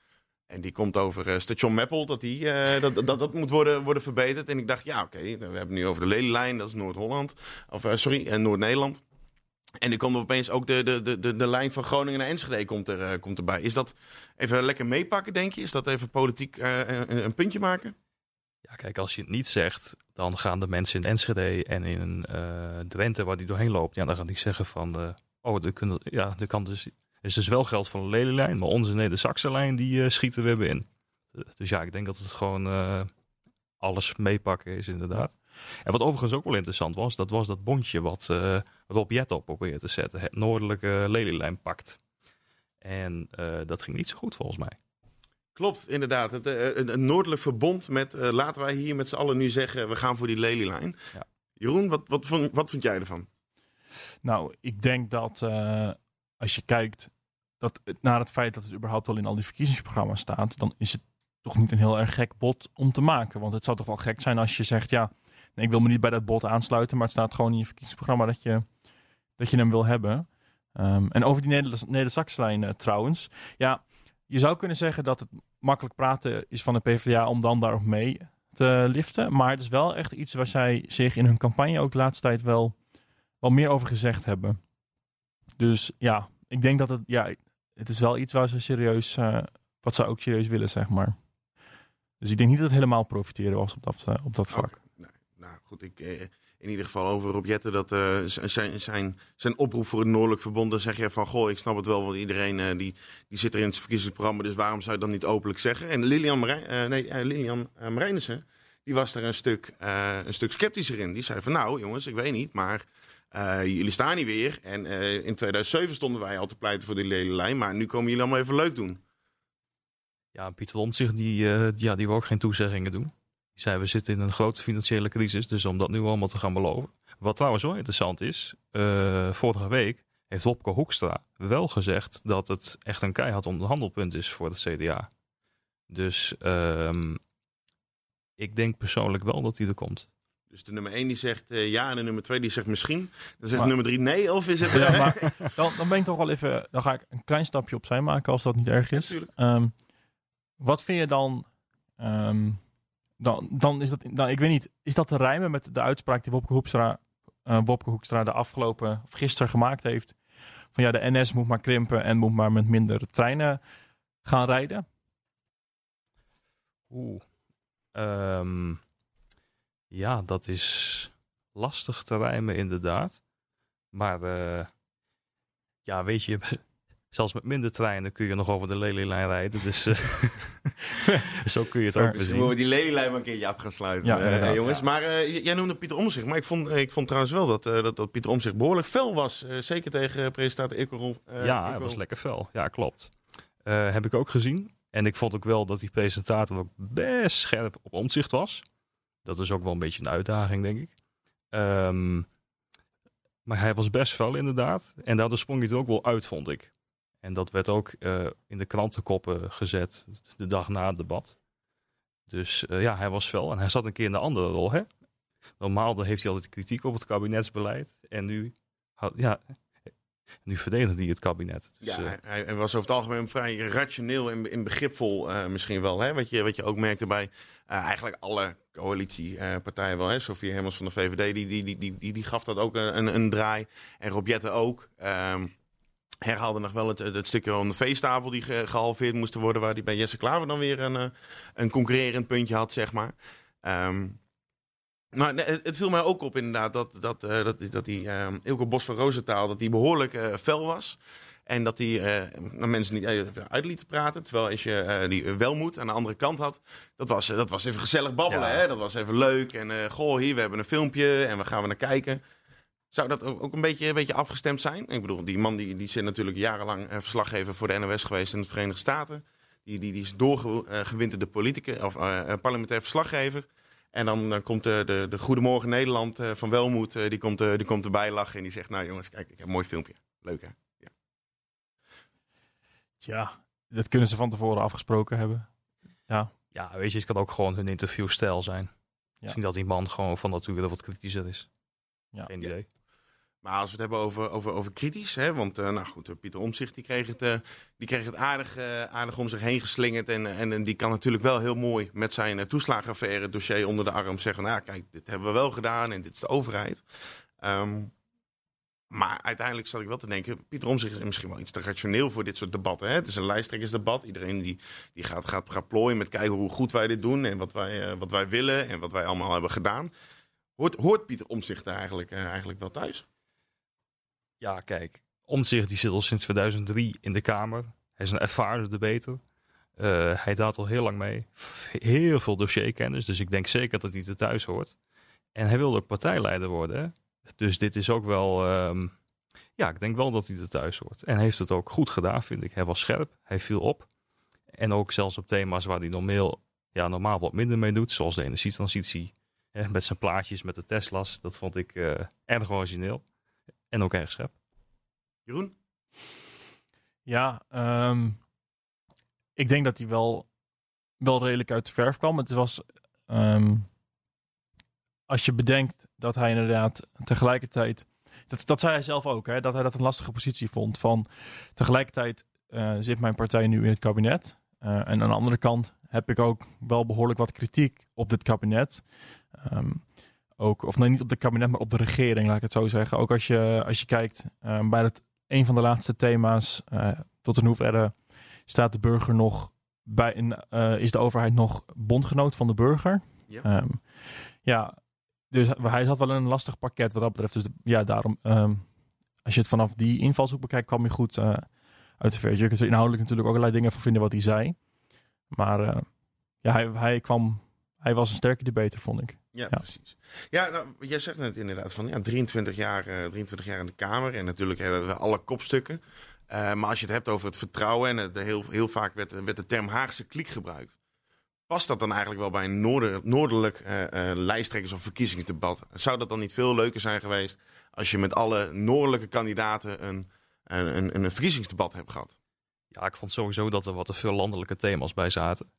En die komt over eh, station Meppel, dat, die, eh, dat, dat, dat moet worden, worden verbeterd. En ik dacht, ja oké, we hebben nu over de lelielijn, dat is Noord-Holland. Of eh, sorry, eh, Noord-Nederland. En dan komt er opeens ook de, de, de, de, de lijn van Groningen naar Enschede komt, er, komt erbij. Is dat even lekker meepakken, denk je? Is dat even politiek een puntje maken? Ja, kijk, als je het niet zegt, dan gaan de mensen in Enschede en in eh Drenthe, waar die doorheen loopt, ja, dan gaan die zeggen van, eh, oh, er, kunnen, ja, er kan dus, is dus wel geld van de lelielijn, maar onze Neder-Saxe-lijn, die eh, schieten we weer in. Dus ja, ik denk dat het gewoon alles meepakken is, inderdaad. En wat overigens ook wel interessant was, dat was dat bondje wat eh Rob Jet op probeerde te zetten. Het noordelijke lelielijn pakt. En dat ging niet zo goed volgens mij. Klopt, inderdaad. Het, eh, een, een noordelijk verbond met, eh, laten wij hier met z'n allen nu zeggen, we gaan voor die lelielijn. Ja. Jeroen, wat, wat, vond- wat vind jij ervan? Nou, ik denk dat eh, als je kijkt dat naar het feit dat het überhaupt al in al die verkiezingsprogramma's staat, dan is het toch niet een heel erg gek bod om te maken. Want het zou toch wel gek zijn als je zegt, ja, nee, ik wil me niet bij dat bod aansluiten, maar het staat gewoon in je verkiezingsprogramma dat je, dat je hem wil hebben. Ehm, en over die Neder- Neder-Saxlijn eh, trouwens, ja, je zou kunnen zeggen dat het makkelijk praten is van de PvdA om dan daarop mee te liften. Maar het is wel echt iets waar zij zich in hun campagne ook de laatste tijd wel, wel meer over gezegd hebben. Dus ja, ik denk dat het, ja, het is wel iets waar ze serieus, eh, wat ze ook serieus willen, zeg maar. Dus ik denk niet dat het helemaal profiteren was op dat, eh, op dat vlak. Nou goed, ik, eh, in ieder geval over Rob Jetten, dat z- zijn, zijn, zijn oproep voor het Noordelijk Verbond. Dan zeg je van, goh, ik snap het wel, want iedereen eh, die, die zit er in het verkiezingsprogramma. Dus waarom zou je dat niet openlijk zeggen? En Lilian, eh, nee, Lilian Marijnissen, die was er een stuk, een stuk sceptischer in. Die zei van, nou jongens, ik weet niet, maar jullie staan niet weer. En in 2007 stonden wij al te pleiten voor die lelielijn, maar nu komen jullie allemaal even leuk doen. Ja, Pieter Omtzigt, die, ja, die wil ook geen toezeggingen doen. Die zei, we zitten in een grote financiële crisis, dus om dat nu allemaal te gaan beloven. Wat trouwens wel interessant is, eh, vorige week heeft Wopke Hoekstra wel gezegd dat het echt een keihard onderhandelpunt is voor het CDA. Dus ehm, ik denk persoonlijk wel dat hij er komt. Dus de nummer 1 die zegt eh, ja en de nummer 2 die zegt misschien. Dan zegt Maar- nummer 3 nee of is het... Ja, maar dan, dan ben ik toch wel even, dan ga ik een klein stapje opzij maken als dat niet erg is. Ehm, wat vind je dan, ehm, dan, dan is dat, dan, ik weet niet, is dat te rijmen met de uitspraak die Wopke Hoekstra, eh, Wopke Hoekstra de afgelopen, of gisteren gemaakt heeft? Van ja, de NS moet maar krimpen en moet maar met minder treinen gaan rijden. Oeh. Ehm, ja, dat is lastig te rijmen inderdaad. Maar eh, ja, weet je, zelfs met minder treinen kun je nog over de Lelylijn rijden. Dus eh, zo kun je het ook Misschien moeten zien. we die lelielijn maar een keertje af gaan sluiten, Ja, eh, jongens. ja. Maar eh, jij noemde Pieter Omzicht. Maar ik vond, ik vond trouwens wel dat, dat, dat Pieter Omzicht behoorlijk fel was. zeker tegen presentator eh, Ja, hij was lekker fel. Ja, klopt. Heb ik ook gezien. En ik vond ook wel dat die presentator ook best scherp op omzicht was. Dat is ook wel een beetje een uitdaging, denk ik. Ehm, maar hij was best fel, inderdaad. En daardoor sprong hij er ook wel uit, vond ik. En dat werd ook eh, in de krantenkoppen gezet de dag na het debat. Dus eh, ja, hij was fel. En hij zat een keer in de andere rol, hè? Normaal dan heeft hij altijd kritiek op het kabinetsbeleid. En nu, had, ja, Nu verdedigt hij het kabinet. Dus, Ja, eh, hij, hij was over het algemeen vrij rationeel en, en begripvol misschien wel. Hè? Wat, je, wat je ook merkte bij eigenlijk alle coalitiepartijen wel. Hè? Sofie Hemmels van de VVD, die, die, die, die, die, die gaf dat ook een, een draai. En Rob Jetten ook. Ehm, herhaalde nog wel het, het stukje om de veestapel die ge- gehalveerd moest worden... waar hij bij Jesse Klaver dan weer een, eh, een concurrerend puntje had, zeg maar. Ehm, maar nee, het, viel mij ook op inderdaad dat, dat, eh, dat, dat die ehm Ilko Bos van Roosentaal dat die behoorlijk eh, fel was. En dat hij naar mensen niet uit liet praten. Terwijl als je die wel moet aan de andere kant had. Dat was, dat was even gezellig babbelen. Ja. Hè? Dat was even leuk. En goh, hier, we hebben een filmpje en we gaan we naar kijken. Zou dat ook een beetje, een beetje afgestemd zijn? Ik bedoel, die man die, die zit natuurlijk jarenlang eh, verslaggever voor de NOS geweest in de Verenigde Staten. Die, die, die is doorgewinterde politicus of eh, eh, parlementair verslaggever. En dan, dan komt de, de, de Goedemorgen Nederland eh, van Welmoed, eh, die, komt, eh, die komt erbij lachen en die zegt, nou jongens, kijk, ik heb een mooi filmpje. Leuk hè? Ja, dat kunnen ze van tevoren afgesproken hebben. ja, weet je, het kan ook gewoon hun interviewstijl zijn. Ja. Misschien dat die man gewoon van nature wat kritischer is. Ja. Geen Ja. Maar als we het hebben over, over, over kritisch, hè, want eh, nou goed, eh, Pieter Omzicht die kreeg het, eh, die kreeg het aardig, aardig om zich heen geslingerd. En, en, en die kan natuurlijk wel heel mooi met zijn toeslagenaffaire dossier onder de arm zeggen, nou kijk, dit hebben we wel gedaan en dit is de overheid. Ehm, maar uiteindelijk zat ik wel te denken, Pieter Omzicht is misschien wel iets te rationeel voor dit soort debatten. Hè? Het is een lijsttrekkersdebat. Iedereen die, die gaat, gaat, gaat plooien met kijken hoe goed wij dit doen en wat wij, wat wij willen en wat wij allemaal hebben gedaan. Hoort, hoort Pieter Omzicht eigenlijk, eigenlijk wel thuis? Ja, kijk. Omtzigt die zit al sinds 2003 in de Kamer. Hij is een ervaren debater. Eh, hij daalt al heel lang mee. Heel veel dossierkennis. Dus ik denk zeker dat hij er thuis hoort. En hij wil ook partijleider worden. Dus dit is ook wel... ehm, ja, ik denk wel dat hij er thuis hoort. En hij heeft het ook goed gedaan, vind ik. Hij was scherp. Hij viel op. En ook zelfs op thema's waar hij normaal, ja, normaal wat minder mee doet. Zoals de energietransitie. met zijn plaatjes met de Tesla's. Dat vond ik eh, erg origineel. En ook erg scherp. Jeroen? Ja, ehm, ik denk dat hij wel, wel redelijk uit de verf kwam. Het was, ehm, als je bedenkt dat hij inderdaad tegelijkertijd, dat, dat zei hij zelf ook, hè, dat hij dat een lastige positie vond. Van tegelijkertijd eh, zit mijn partij nu in het kabinet. Eh, en aan de andere kant heb ik ook wel behoorlijk wat kritiek op dit kabinet. Ehm, ook, of nee, niet op het kabinet, maar op de regering, laat ik het zo zeggen. Ook als je, als je kijkt ehm, bij het een van de laatste thema's. eh, tot in hoeverre staat de burger nog bij, in, eh, is de overheid nog bondgenoot van de burger? Ja. Ehm, ja, dus hij zat wel in een lastig pakket wat dat betreft. Dus de- ja, daarom, ehm, als je het vanaf die invalshoek bekijkt, kwam je goed eh, uit de verf. Je kunt er inhoudelijk natuurlijk ook allerlei dingen van vinden wat hij zei. Maar ja, hij, hij kwam, hij was een sterke debater, vond ik. Ja, Ja. precies. Ja, nou, jij zegt net inderdaad van ja, 23, jaar, eh, 23 jaar in de Kamer. En natuurlijk hebben we alle kopstukken. Eh, maar als je het hebt over het vertrouwen. En het, heel, heel vaak werd, werd de term Haagse kliek gebruikt. Past dat dan eigenlijk wel bij een noorder, noordelijk eh, eh, lijsttrekkers- of verkiezingsdebat? Zou dat dan niet veel leuker zijn geweest. als je met alle noordelijke kandidaten een, een, een, een verkiezingsdebat hebt gehad? Ja, ik vond sowieso dat er wat te veel landelijke thema's bij zaten.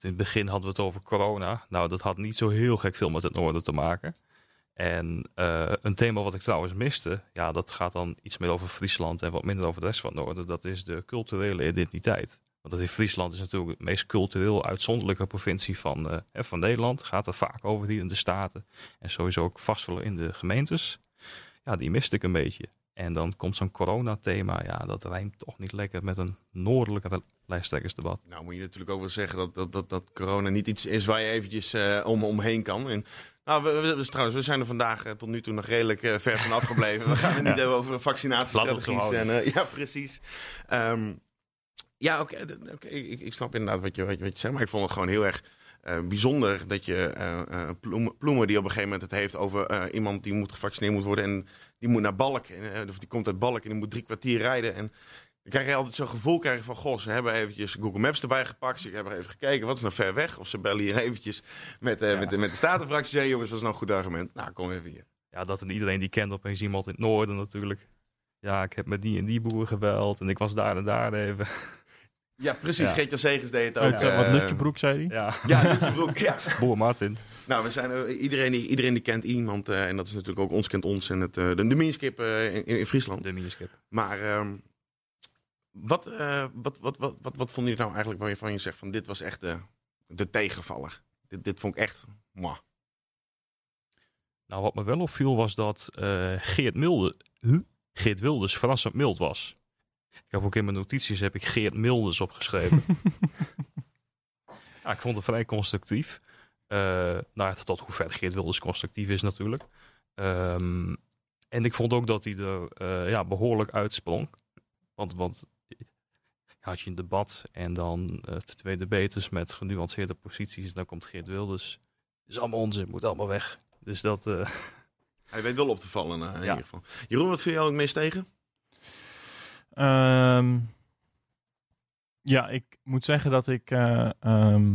In het begin hadden we het over corona. Nou, dat had niet zo heel gek veel met het noorden te maken. En eh, een thema wat ik trouwens miste, ja, dat gaat dan iets meer over Friesland en wat minder over de rest van het noorden. Dat is de culturele identiteit. Want dat in Friesland is natuurlijk de meest cultureel uitzonderlijke provincie van, hè, van Nederland. Gaat er vaak over hier in de staten. En sowieso ook vast wel in de gemeentes. Ja, die miste ik een beetje. En dan komt zo'n corona-thema. Ja, dat rijmt toch niet lekker met een noordelijke lijsttrekkersdebat. Nou moet je natuurlijk ook wel zeggen dat, dat, dat, dat corona niet iets is waar je eventjes eh, om, omheen kan. En, nou, we, we, we- trouwens, we zijn er vandaag eh, tot nu toe nog redelijk eh, ver van afgebleven. We gaan het niet hebben over vaccinatiestrategies. En, ja, precies. Ehm, ja, oké, ik, ik snap inderdaad wat je, wat, je, wat je zegt. Maar ik vond het gewoon heel erg bijzonder dat je eh, Ploemen, Ploemen, die op een gegeven moment het heeft over iemand die moet gevaccineerd moet worden. En die moet naar Balk. En, eh, of die komt uit Balk en die moet drie kwartier rijden. En dan krijg je altijd zo'n gevoel krijg je van... Goh, ze hebben eventjes Google Maps erbij gepakt. Ze hebben even gekeken, wat is nou ver weg? Of ze bellen hier eventjes met, eh, Ja. met, de, met de statenfractie. Zeggen, jongens, dat is nou een goed argument. Nou, kom even hier. Ja, dat en iedereen die kent opeens iemand in het noorden natuurlijk. Ja, ik heb met die en die boer gebeld en ik was daar en daar even. Ja, precies. Ja. Geert-Jan Segers deed het ook. Uit uh, wat eh, Lutjebroek zei hij. Ja, Ja, Lutjebroek, ja. Boer Martin. Nou, we zijn, eh, iedereen, die, iedereen die kent iemand. en dat is natuurlijk ook ons kent ons. En het, de, de in, in Friesland. De miniskip. Maar ehm, wat, eh, wat, wat, wat, wat, wat vond je nou eigenlijk waarvan je zegt van dit was echt de, de tegenvaller? Dit, dit vond ik echt... Mwah. Nou, wat me wel opviel was dat eh, Geert, Milde, huh? Geert Wilders verrassend mild was. Ik heb ook in mijn notities heb ik Geert Milders opgeschreven. ja, ik vond het vrij constructief. Eh nou, tot hoe ver Geert Wilders constructief is natuurlijk. Ehm, en ik vond ook dat hij er eh, ja, behoorlijk uitsprong. Want, want had je een debat en dan eh twee debaters met genuanceerde posities. Dan komt Geert Wilders. is allemaal onzin, moet allemaal weg. Dus dat... eh, Hij weet wel op te vallen eh, in Ja. ieder geval. Jeroen, wat vind je ook het meest tegen? Ehm, ja, ik moet zeggen dat ik... eh, ehm,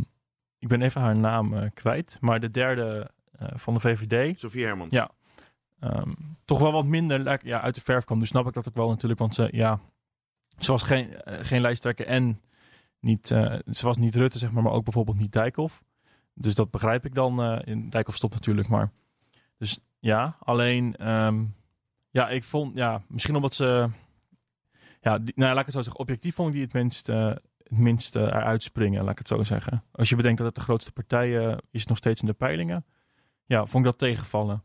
ik ben even haar naam kwijt. Maar de derde eh, van de VVD... Sofie Herman. Ja. ehm, toch wel wat minder ja, uit de verf kwam. Dus snap ik dat ook wel natuurlijk. Want ze, ja, ze was geen, eh, geen lijsttrekker en niet, eh, ze was niet Rutte, zeg maar, maar ook bijvoorbeeld niet Dijkhoff. Dus dat begrijp ik dan. eh in Dijkhoff stopt natuurlijk, maar... Dus ja, alleen... ehm, ja, ik vond... Ja, misschien omdat ze... Ja, nou, laat ik het zo zeggen. Objectief vond ik die het minst, het minst eh, eruit springen, laat ik het zo zeggen. Als je bedenkt dat het de grootste partij is nog steeds in de peilingen. Ja, vond ik dat tegenvallen.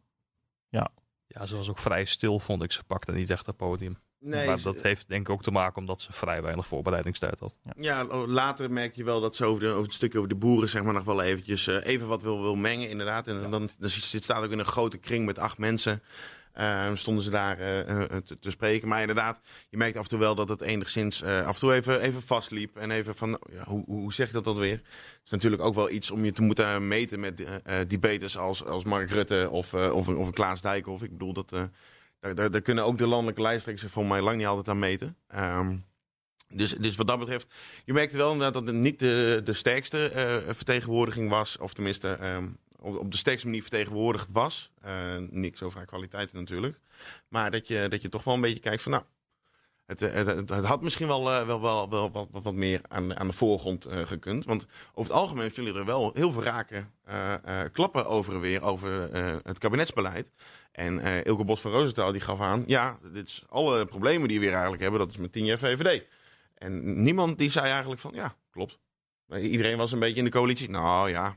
Ja, ze was ook vrij stil, vond ik. Ze pakte niet echt het podium. Nee, maar ze- dat heeft denk ik ook te maken omdat ze vrij weinig voorbereidingstijd had. Ja, later merk je wel dat ze over, de, over het stukje over de boeren zeg maar, nog wel eventjes eh, even wat wil, wil mengen, inderdaad. En dan, dan zit, staat ook in een grote kring met acht mensen. eh, stonden ze daar eh, eh, te, te spreken. Maar inderdaad, je merkt af en toe wel dat het enigszins eh, af en toe even, even vastliep. En even van, ja, hoe, hoe zeg je dat dan weer? Het is natuurlijk ook wel iets om je te moeten meten met debaters als, als Mark Rutte of, eh, of, een- of Klaas Dijkhoff. Ik bedoel, dat, eh, daar, daar, kunnen ook de landelijke lijsttrekkers voor mij lang niet altijd aan meten. Ehm, dus, dus wat dat betreft, je merkte wel inderdaad dat het niet de, de sterkste eh, vertegenwoordiging was. Of tenminste, ehm, op, de sterkste manier vertegenwoordigd was. Eh, niks over haar kwaliteiten natuurlijk. Maar dat je, dat je toch wel een beetje kijkt van nou... Het, eh, het, het, had misschien wel, eh, wel, wel, wel wat, wat, meer aan, aan de voorgrond eh, gekund. Want over het algemeen hebben jullie er wel heel veel raken klappen over en weer over het kabinetsbeleid. En Ilke Bos van Roosentaal die gaf aan... ja, dit is alle problemen die we weer eigenlijk hebben, dat is met 10 jaar VVD. En niemand die zei eigenlijk van, ja, klopt. Iedereen was een beetje in de coalitie. Nou ja,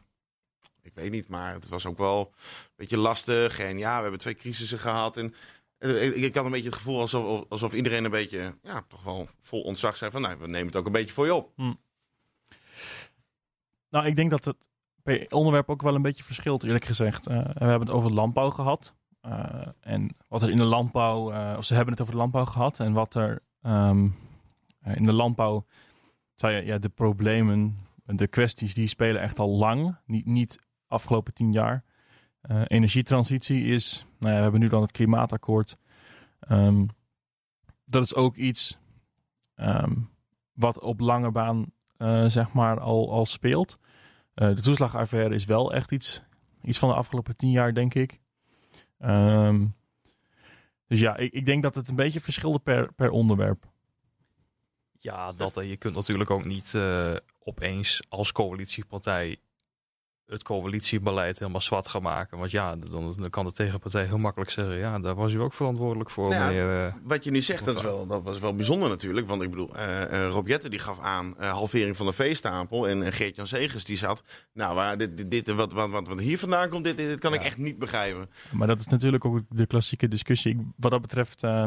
ik weet niet, maar het was ook wel een beetje lastig. En ja, we hebben twee crisissen gehad. En ik, ik had een beetje het gevoel alsof, alsof iedereen een beetje, ja, toch wel vol ontzag zei van, nou, we nemen het ook een beetje voor je op. Nou, ik denk dat het onderwerp ook wel een beetje verschilt, eerlijk gezegd. Eh, we hebben het over landbouw gehad. Eh, en wat er in de landbouw, eh, of ze hebben het over de landbouw gehad. En wat er ehm, eh, in de landbouw, zei je, ja, de problemen, de kwesties, die spelen echt al lang. Niet, niet afgelopen tien jaar. Eh, energietransitie is, nou ja, we hebben nu dan het klimaatakkoord. Ehm, dat is ook iets ehm, wat op lange baan eh, zeg maar, al, al speelt. Eh, de toeslagaffaire is wel echt iets, iets van de afgelopen tien jaar, denk ik. Ehm, dus ja, ik, ik denk dat het een beetje verschilde per, per onderwerp. Ja, dat, je kunt natuurlijk ook niet opeens als coalitiepartij het coalitiebeleid helemaal zwart gaan maken. Want ja, dan, dan kan de tegenpartij heel makkelijk zeggen... ja, daar was u ook verantwoordelijk voor, Ja, meneer... eh, Wat je nu zegt, dat, is wel, dat was wel bijzonder natuurlijk. Want ik bedoel, eh eh, Rob Jetten die gaf aan halvering van de veestapel. En, en Geert-Jan Segers die zat, nou, waar dit, dit, wat, wat, wat, wat hier vandaan komt, dit, dit, dit kan ik echt niet begrijpen. Maar dat is natuurlijk ook de klassieke discussie. Ik- Wat dat betreft, eh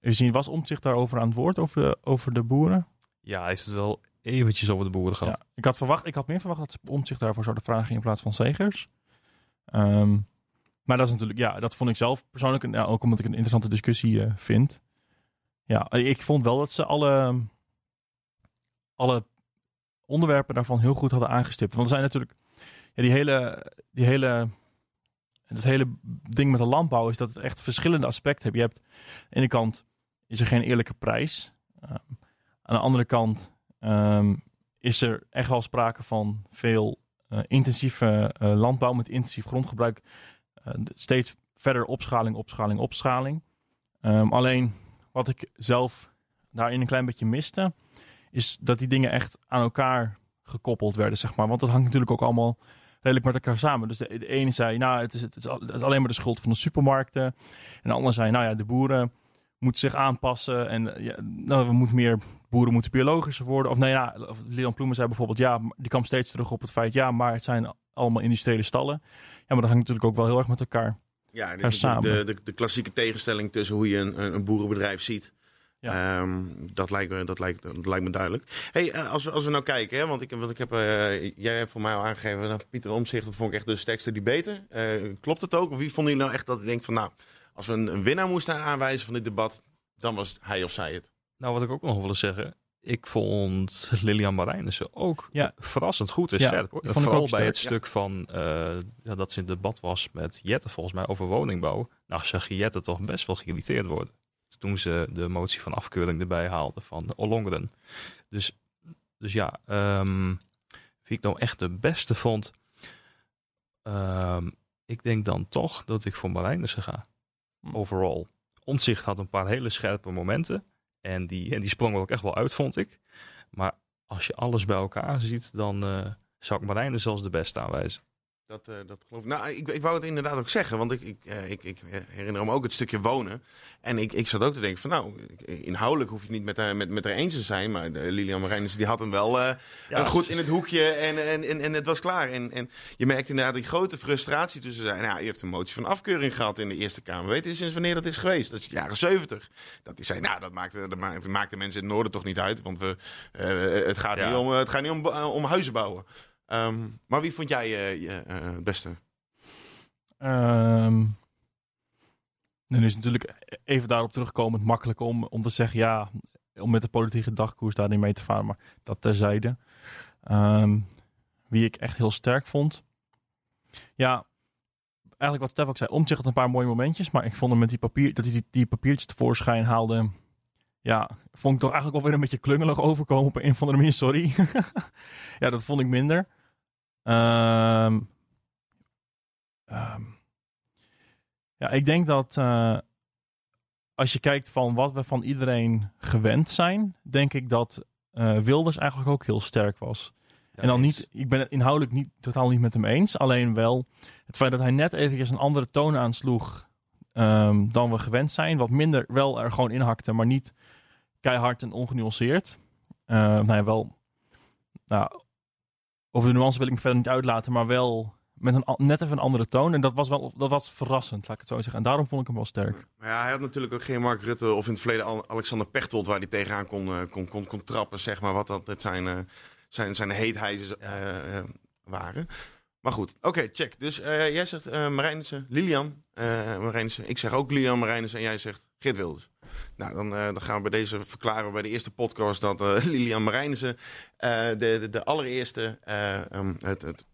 zien was Omtzigt daarover aan het woord, over de, over de boeren? ja, hij heeft het wel eventjes over de boeren gehad. Ik had, verwacht, ik had meer verwacht dat Omtzigt daarvoor zouden vragen in plaats van Segers. Ehm, maar dat is natuurlijk, ja, dat vond ik zelf persoonlijk, ja, ook omdat ik een interessante discussie eh, vind. Ja, ik vond wel dat ze alle, alle onderwerpen daarvan heel goed hadden aangestipt. Want er zijn natuurlijk, ja, die hele, die hele, het hele ding met de landbouw is dat het echt verschillende aspecten heeft. Je hebt, aan de ene kant is er geen eerlijke prijs. Ehm, aan de andere kant ehm, is er echt wel sprake van veel eh, intensieve eh, landbouw met intensief grondgebruik. Eh, steeds verder opschaling, opschaling, opschaling. Ehm, alleen wat ik zelf daarin een klein beetje miste, is dat die dingen echt aan elkaar gekoppeld werden, zeg maar. Want dat hangt natuurlijk ook allemaal redelijk met elkaar samen. Dus de, ene zei, nou, het is, het is alleen maar de schuld van de supermarkten. En de ander zei, nou ja, de boeren moeten zich aanpassen. En ja, nou, we moeten meer, boeren moeten biologischer worden. Of nee, ja, of Leon Ploemen zei bijvoorbeeld, ja, die kwam steeds terug op het feit, ja, maar het zijn allemaal industriële stallen. Ja, maar dat hangt natuurlijk ook wel heel erg met elkaar. Ja, dit is de, de, de klassieke tegenstelling tussen hoe je een, een, boerenbedrijf ziet. Ja. Ehm, dat, lijkt me, dat, lijkt, dat lijkt me duidelijk. Hey, eh, als, we, als we nou kijken, hè, want ik, want ik heb, eh, jij hebt voor mij al aangegeven, nou, Pieter Omzicht, dat vond ik echt de sterkste debater. Eh klopt het ook? Of wie vonden jullie nou echt dat ik denk van, nou, als we een, een winnaar moesten aanwijzen van dit debat, dan was hij of zij het. Nou, wat ik ook nog willen zeggen. Ik vond Lilian Marijnissen ook Ja. verrassend goed en Ja, scherp. hoor. die vond ik Vooral ook bij sterk, het ja. stuk van eh, ja, dat ze in debat was met Jette volgens mij over woningbouw. Nou, zag je Jette toch best wel geïrriteerd worden. Toen ze de motie van afkeuring erbij haalde van Ollongren. Dus, dus ja, ehm, wie ik nou echt de beste vond. ehm, ik denk dan toch dat ik voor Marijnissen ga. Hm. Overall. Omzicht had een paar hele scherpe momenten. En die, en die sprong er ook echt wel uit, vond ik. Maar als je alles bij elkaar ziet, dan eh, zou ik Marijnen zelfs de beste aanwijzen. Dat, eh, dat geloof ik. Nou, ik, ik wou het inderdaad ook zeggen, want ik, ik, eh, ik, ik herinner me ook het stukje wonen. En ik, ik zat ook te denken van, nou, inhoudelijk hoef je niet met haar, met, met haar eens te zijn. Maar de Lilian Marijnissen, die had hem wel eh, goed in het hoekje en, en, en, en het was klaar. En, en je merkt inderdaad die grote frustratie tussen zij. Nou, je heeft een motie van afkeuring gehad in de Eerste Kamer. Weet je sinds wanneer dat is geweest? Dat is de jaren zeventig. Dat die zei, nou, dat maakte, dat maakte, mensen in het noorden toch niet uit. Want we, het gaat Ja. niet, om, het gaat niet om, om huizen bouwen. Ehm, maar wie vond jij eh, je eh, het beste? Ehm en is natuurlijk even daarop terugkomend makkelijk om, om te zeggen, ja, om met de politieke dagkoers daarin mee te varen, maar dat terzijde. Ehm, wie ik echt heel sterk vond. Ja, eigenlijk wat Stef ook zei, Omtzigt had een paar mooie momentjes, maar ik vond hem met die papier, dat hij die, die papiertjes tevoorschijn haalde, ja, vond ik toch eigenlijk wel weer een beetje klungelig overkomen op een of andere manier, sorry. ja, dat vond ik minder. Ehm ehm, ja, ik denk dat eh, als je kijkt van wat we van iedereen gewend zijn, denk ik dat eh, Wilders eigenlijk ook heel sterk was. en dan niet, ik ben het inhoudelijk niet, totaal niet met hem eens. Alleen wel het feit dat hij net eventjes een andere toon aansloeg ehm, dan we gewend zijn. Wat minder wel er gewoon inhakte, maar niet keihard en ongenuanceerd. Nou ja, wel, nou, over de nuance wil ik me verder niet uitlaten, maar wel met een net even een andere toon. En dat was wel dat was verrassend, laat ik het zo zeggen. En daarom vond ik hem wel sterk. Maar ja, hij had natuurlijk ook geen Mark Rutte of in het verleden Al- Alexander Pechtold waar hij tegenaan kon, eh, kon, kon, kon trappen, zeg maar, wat dat het zijn, eh, zijn, zijn heethijzen eh, waren. Maar goed, oké, check. Dus jij zegt Marijnissen, Lilian Marijnissen. Ik zeg ook Lilian Marijnissen en jij zegt Geert Wilders. Nou, dan, eh, dan gaan we bij deze verklaren bij de eerste podcast dat eh, Lilian Marijnissen eh, de, de, de allereerste ehm, het, het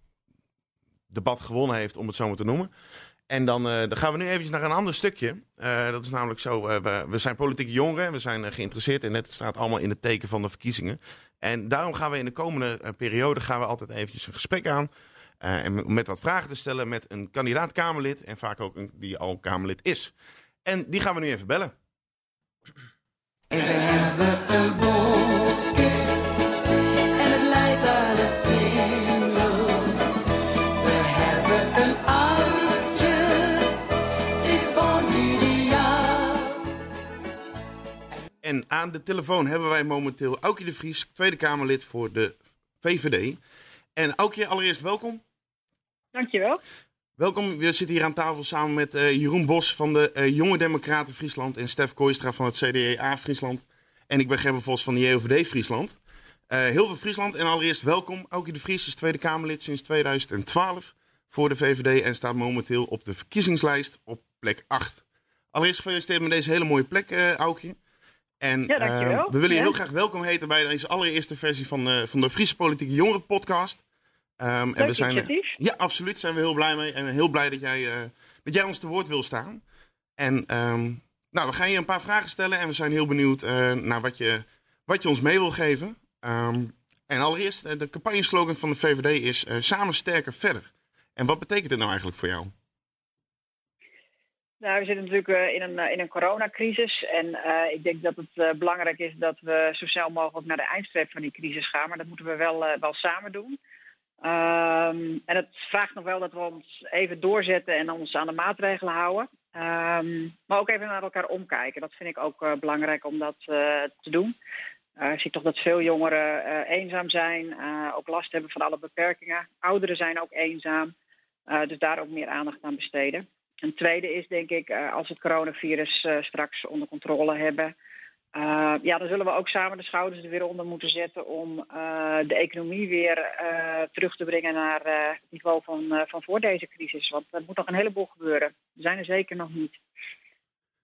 debat gewonnen heeft, om het zo maar te noemen. En dan, dan gaan we nu eventjes naar een ander stukje. Dat is namelijk zo, we, we zijn politieke jongeren, we zijn geïnteresseerd en het staat allemaal in het teken van de verkiezingen. En daarom gaan we in de komende periode gaan we altijd eventjes een gesprek aan. eh, en met- met wat vragen te stellen met een kandidaat Kamerlid en vaak ook een, die al Kamerlid is. En die gaan we nu even bellen. En we hebben een bosje en het leidt aan de singel. We hebben een oudje, het is ons ideaal. En aan de telefoon hebben wij momenteel Aukje de Vries, Tweede Kamerlid voor de VVD. En Aukje, allereerst welkom. Dankjewel. Welkom, we zitten hier aan tafel samen met eh, Jeroen Bos van de eh, Jonge Democraten Friesland en Stef Kooistra van het CDA Friesland. En ik ben Gerben Vos van de JOVD Friesland. Eh, heel veel Friesland en allereerst welkom. Aukje de Vries is Tweede Kamerlid sinds 2012 voor de VVD en staat momenteel op de verkiezingslijst op plek 8. Allereerst gefeliciteerd met deze hele mooie plek, Aukje. En Ja, dankjewel. we willen je heel graag welkom heten bij deze allereerste versie van, van de Friese Politieke Jongeren podcast. Ehm, en we zijn, initiatief. ja, absoluut. Zijn we heel blij mee. En heel blij dat jij, dat jij ons te woord wil staan. En ehm, nou, we gaan je een paar vragen stellen. En we zijn heel benieuwd eh, naar wat je, wat je ons mee wil geven. Ehm, en allereerst, eh, de campagneslogan van de VVD is samen sterker verder. En wat betekent dit nou eigenlijk voor jou? Nou, we zitten natuurlijk in een, in een coronacrisis. En ik denk dat het belangrijk is dat we zo snel mogelijk naar de eindstreep van die crisis gaan. Maar dat moeten we wel, wel samen doen. Ehm, en het vraagt nog wel dat we ons even doorzetten en ons aan de maatregelen houden. Ehm, maar ook even naar elkaar omkijken. Dat vind ik ook eh, belangrijk om dat eh, te doen. Eh, ik zie toch dat veel jongeren eenzaam zijn, ook last hebben van alle beperkingen. Ouderen zijn ook eenzaam. Dus daar ook meer aandacht aan besteden. Een tweede is denk ik, als we het coronavirus straks onder controle hebben, eh, ja, dan zullen we ook samen de schouders er weer onder moeten zetten om eh, de economie weer eh, terug te brengen naar het niveau van, van voor deze crisis. Want er moet nog een heleboel gebeuren. We zijn er zeker nog niet.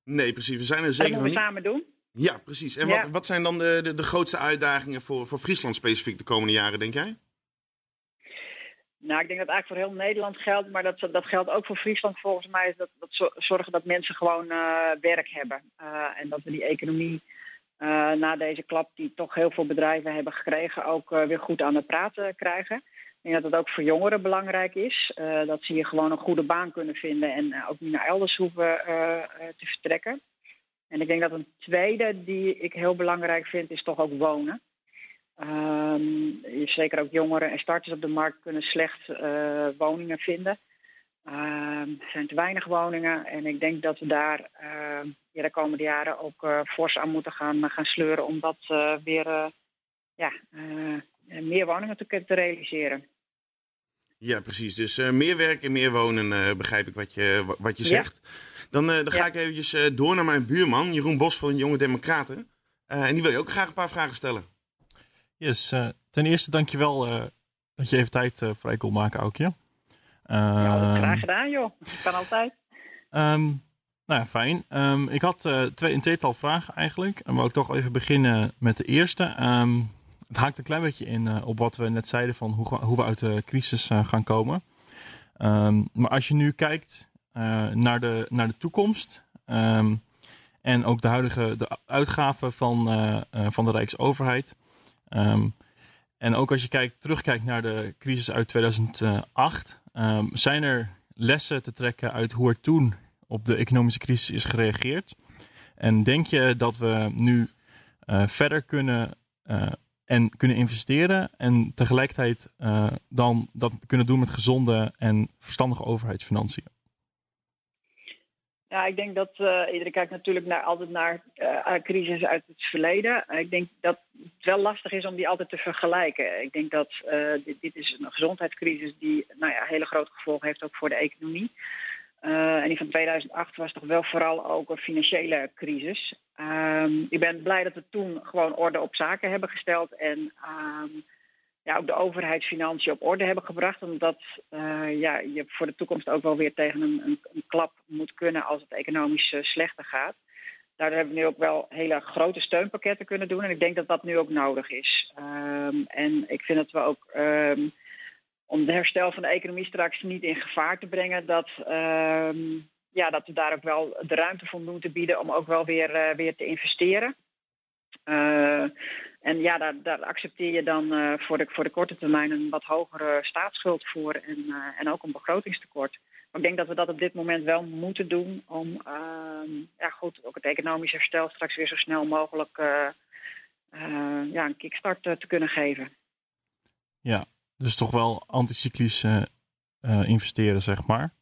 Nee, precies. We zijn er Dat zeker nog moeten we niet. samen doen. Ja, precies. En Ja. wat, wat zijn dan de, de, de grootste uitdagingen voor, voor Friesland specifiek de komende jaren, denk jij? Nou, ik denk dat eigenlijk voor heel Nederland geldt, maar dat, dat geldt ook voor Friesland volgens mij. Is dat, dat zo- zorgen dat mensen gewoon werk hebben. En dat we die economie eh, na deze klap, die toch heel veel bedrijven hebben gekregen, ook eh, weer goed aan het praten krijgen. Ik denk dat het ook voor jongeren belangrijk is. eh, dat ze hier gewoon een goede baan kunnen vinden en ook niet naar elders hoeven te vertrekken. En ik denk dat een tweede die ik heel belangrijk vind, is toch ook wonen. Ehm, zeker ook jongeren en starters op de markt kunnen slecht woningen vinden. Ehm, er zijn te weinig woningen en ik denk dat we daar ehm, ja, de komende jaren ook eh, fors aan moeten gaan, gaan sleuren om dat eh, weer eh, ja, eh, meer woningen te, te realiseren. Ja, precies. Dus eh, meer werk en meer wonen, eh, begrijp ik wat je, wa- wat je Ja. zegt. Dan, eh, dan ga Ja. ik eventjes eh, door naar mijn buurman, Jeroen Bos van de Jonge Democraten. Eh, en die wil je ook graag een paar vragen stellen. Yes, eh, ten eerste dankjewel eh dat je even tijd eh, vrij kon maken, Aukje. Ja, dat Ehm, graag gedaan joh. Kan altijd. Ehm, nou ja, fijn. Ehm, ik had eh, twee, een tweetal vragen eigenlijk. En wil ik toch even beginnen met de eerste. Het haakt een klein beetje in eh, op wat we net zeiden van hoe, hoe we uit de crisis eh, gaan komen. Maar als je nu kijkt naar, de, naar de toekomst en ook de huidige de uitgaven van, van de Rijksoverheid. en ook als je kijkt, terugkijkt naar de crisis uit 2008, ehm, zijn er lessen te trekken uit hoe er toen op de economische crisis is gereageerd? En denk je dat we nu eh, verder kunnen eh, en kunnen investeren en tegelijkertijd eh, dan dat kunnen doen met gezonde en verstandige overheidsfinanciën? Ja, ik denk dat eh, iedereen kijkt natuurlijk naar, altijd naar eh crisis uit het verleden. Eh, ik denk dat het wel lastig is om die altijd te vergelijken. Ik denk dat dit, dit is een gezondheidscrisis die nou ja, hele grote gevolgen heeft ook voor de economie. En die van 2008 was toch wel vooral ook een financiële crisis. Ehm, ik ben blij dat we toen gewoon orde op zaken hebben gesteld en ehm, ja, ook de overheidsfinanciën op orde hebben gebracht. Omdat eh, ja, je voor de toekomst ook wel weer tegen een, een, een klap moet kunnen als het economisch eh, slechter gaat. Daardoor hebben we nu ook wel hele grote steunpakketten kunnen doen. En ik denk dat dat nu ook nodig is. Ehm, en ik vind dat we ook ehm, om de herstel van de economie straks niet in gevaar te brengen, dat, ehm, ja, dat we daar ook wel de ruimte voor moeten bieden om ook wel weer, eh, weer te investeren. Eh, en ja, daar, accepteer je dan eh, voor, de, voor de korte termijn een wat hogere staatsschuld voor en, eh, en ook een begrotingstekort. Maar ik denk dat we dat op dit moment wel moeten doen om ehm, ja, goed, ook het economisch herstel straks weer zo snel mogelijk eh, ja, een kickstart te kunnen geven. Dus toch wel anticyclisch investeren, zeg maar.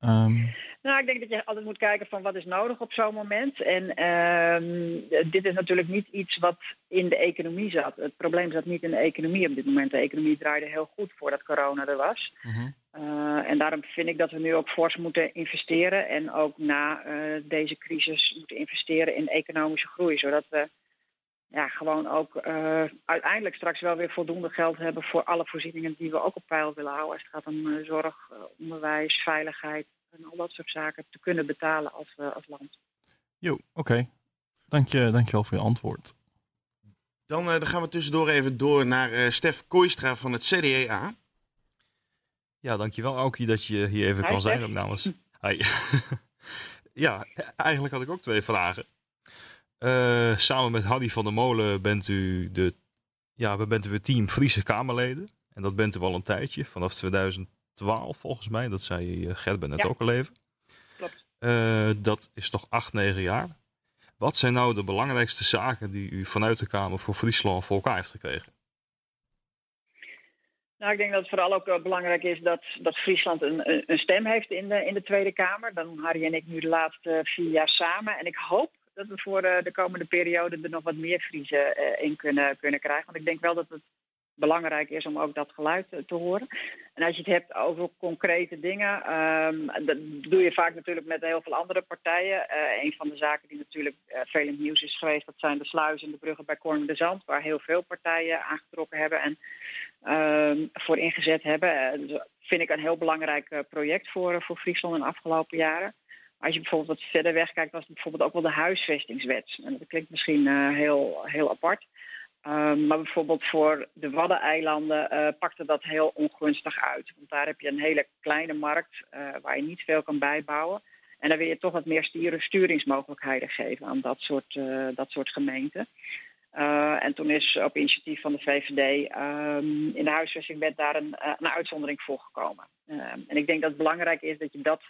Ehm, Nou, ik denk dat je altijd moet kijken van wat is nodig op zo'n moment. En ehm, dit is natuurlijk niet iets wat in de economie zat. Het probleem zat niet in de economie op dit moment. De economie draaide heel goed voordat corona er was. mhm. Uh, en daarom vind ik dat we nu ook fors moeten investeren. En ook na uh, deze crisis moeten investeren in economische groei. Zodat we ja, gewoon ook uh, uiteindelijk straks wel weer voldoende geld hebben voor alle voorzieningen die we ook op peil willen houden. Als het gaat om uh, zorg, onderwijs, veiligheid en al dat soort zaken te kunnen betalen als, uh, als land. Jo, oké. Okay. Dank, je, dank je wel voor je antwoord. Dan, dan gaan we tussendoor even door naar Stef Kooistra van het CDA. Ja, dankjewel Aukie dat je hier even Hi, kan zijn. Ook namens... Hi. ja, eigenlijk had ik ook twee vragen. Uh, samen met Haddy van der Molen bent u de, ja, we bent u het team Friese Kamerleden. En dat bent u al een tijdje, vanaf 2012 volgens mij. Dat zei uh, Gerben net Ja. ook al even. Klopt. Eh, dat is toch acht, negen jaar. Wat zijn nou de belangrijkste zaken die u vanuit de Kamer voor Friesland voor elkaar heeft gekregen? Nou, ik denk dat het vooral ook eh, belangrijk is dat, dat Friesland een, een- stem heeft in de, in de Tweede Kamer. Dan Harry en ik nu de laatste vier jaar samen. En ik hoop dat we voor eh, de komende periode er nog wat meer Friesen eh, in kunnen, kunnen krijgen. Want ik denk wel dat het belangrijk is om ook dat geluid eh, te horen. En als je het hebt over concrete dingen, ehm, dat doe je vaak natuurlijk met heel veel andere partijen. Eh, een van de zaken die natuurlijk eh, veel in nieuws is geweest, dat zijn de sluizen en de bruggen bij Korn de Zand, waar heel veel partijen aangetrokken hebben en ehm, voor ingezet hebben. Eh, dus dat vind ik een heel belangrijk project voor, voor Friesland in de afgelopen jaren. Als je bijvoorbeeld wat verder wegkijkt, was het bijvoorbeeld ook wel de huisvestingswet. En dat klinkt misschien heel, heel apart. Um, maar bijvoorbeeld voor de Waddeneilanden uh, pakte dat heel ongunstig uit. Want daar heb je een hele kleine markt uh, waar je niet veel kan bijbouwen. En dan wil je toch wat meer sturingsmogelijkheden geven aan dat soort, uh, dat soort gemeenten. en toen is op initiatief van de VVD um, in de huisvestingwet daar een, een uitzondering voor gekomen. en ik denk dat het belangrijk is dat je dat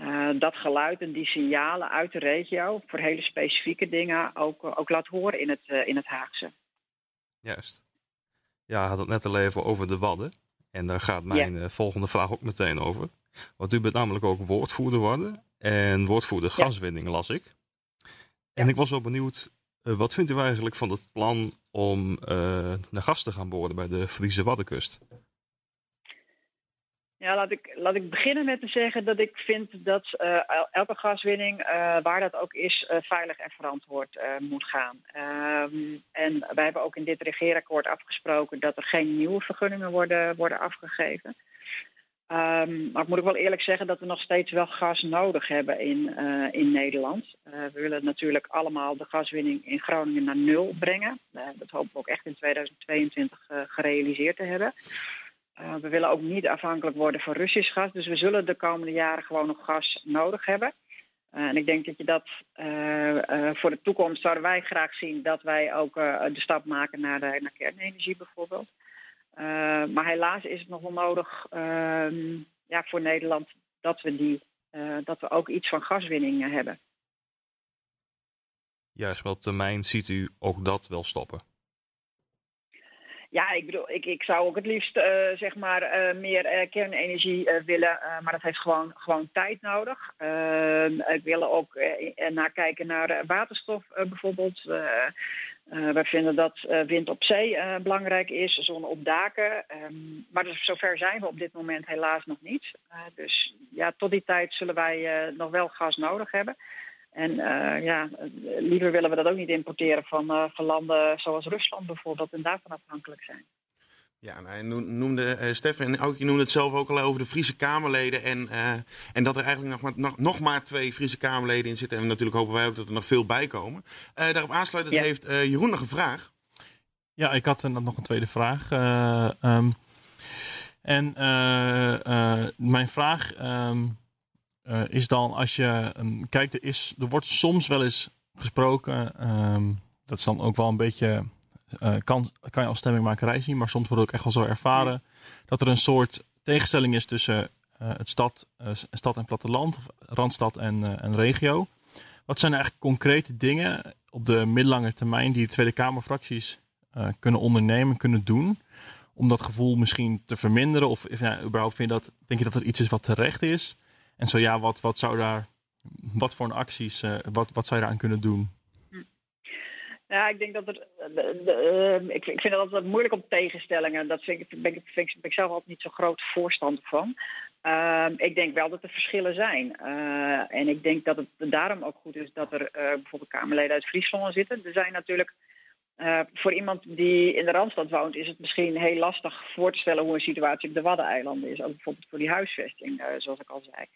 uh, dat geluid en die signalen uit de regio voor hele specifieke dingen ook, ook laat horen in het, uh, in het Haagse. Juist. Ja, had het net al even over de Wadden. En daar gaat mijn volgende vraag ook meteen over. Want u bent namelijk ook woordvoerder Wadden en woordvoerder gaswinning, ja. las ik. En ja. ik was wel benieuwd, wat vindt u eigenlijk van het plan om naar gas te gaan boren bij de Friese Waddenkust? Ja, laat ik, laat ik beginnen met te zeggen dat ik vind dat uh, elke gaswinning, uh, waar dat ook is, uh, veilig en verantwoord moet gaan. Um, en wij hebben ook in dit regeerakkoord afgesproken dat er geen nieuwe vergunningen worden, worden afgegeven. Um, maar ik moet ook wel eerlijk zeggen dat we nog steeds wel gas nodig hebben in, in Nederland. we willen natuurlijk allemaal de gaswinning in Groningen naar nul brengen. dat hopen we ook echt in 2022 gerealiseerd te hebben. Uh, we willen ook niet afhankelijk worden van Russisch gas. Dus we zullen de komende jaren gewoon nog gas nodig hebben. Uh, en ik denk dat je dat uh, voor de toekomst zouden wij graag zien dat wij ook de stap maken naar, naar kernenergie bijvoorbeeld. maar helaas is het nog wel nodig ehm, ja, voor Nederland dat we, die, dat we ook iets van gaswinning hebben. Juist, wel op termijn ziet u ook dat wel stoppen. Ja, ik bedoel, ik, ik zou ook het liefst uh, zeg maar uh, meer uh, kernenergie willen, maar dat heeft gewoon, gewoon tijd nodig. ik wil ook naar kijken naar waterstof bijvoorbeeld. wij vinden dat wind op zee belangrijk is, zon op daken. Um, maar dus zover zijn we op dit moment helaas nog niet. dus ja, tot die tijd zullen wij nog wel gas nodig hebben. En uh, ja, liever willen we dat ook niet importeren van, uh, van landen zoals Rusland bijvoorbeeld en daarvan afhankelijk zijn. Ja, nou, noemde uh, Stef en Aukje noemde het zelf ook al over de Friese Kamerleden. En, en dat er eigenlijk nog maar, nog, nog maar twee Friese Kamerleden in zitten. En natuurlijk hopen wij ook dat er nog veel bij komen. daarop aansluitend ja. heeft Jeroen nog een vraag. Ja, ik had nog een tweede vraag. Um, en mijn vraag. Um, uh, is dan als je kijkt, er, is, er wordt soms wel eens gesproken, um, dat is dan ook wel een beetje, uh, kan, kan je als stemmingmakerij zien, maar soms wordt ook echt wel zo ervaren, dat er een soort tegenstelling is tussen uh, het stad, stad en platteland, of randstad en, en regio. Wat zijn eigenlijk concrete dingen op de middellange termijn die de Tweede Kamerfracties kunnen ondernemen, kunnen doen, om dat gevoel misschien te verminderen? Of ja, überhaupt vind je dat, denk je dat er iets is wat terecht is? En zo ja, wat, wat zou daar, wat voor acties, uh, wat, wat zou je daaraan kunnen doen? Ja, ik denk dat. De, de, uh, ik, ik vind het altijd moeilijk om tegenstellingen. Dat vind ik, ben, ik, vind, ik zelf altijd niet zo groot voorstander van. Uh, ik denk wel dat er verschillen zijn. En ik denk dat het daarom ook goed is dat er bijvoorbeeld Kamerleden uit Friesland zitten. Er zijn natuurlijk. Uh, voor iemand die in de Randstad woont is het misschien heel lastig voor te stellen hoe een situatie op de Waddeneilanden is. Ook bijvoorbeeld voor die huisvesting, uh, zoals ik al zei.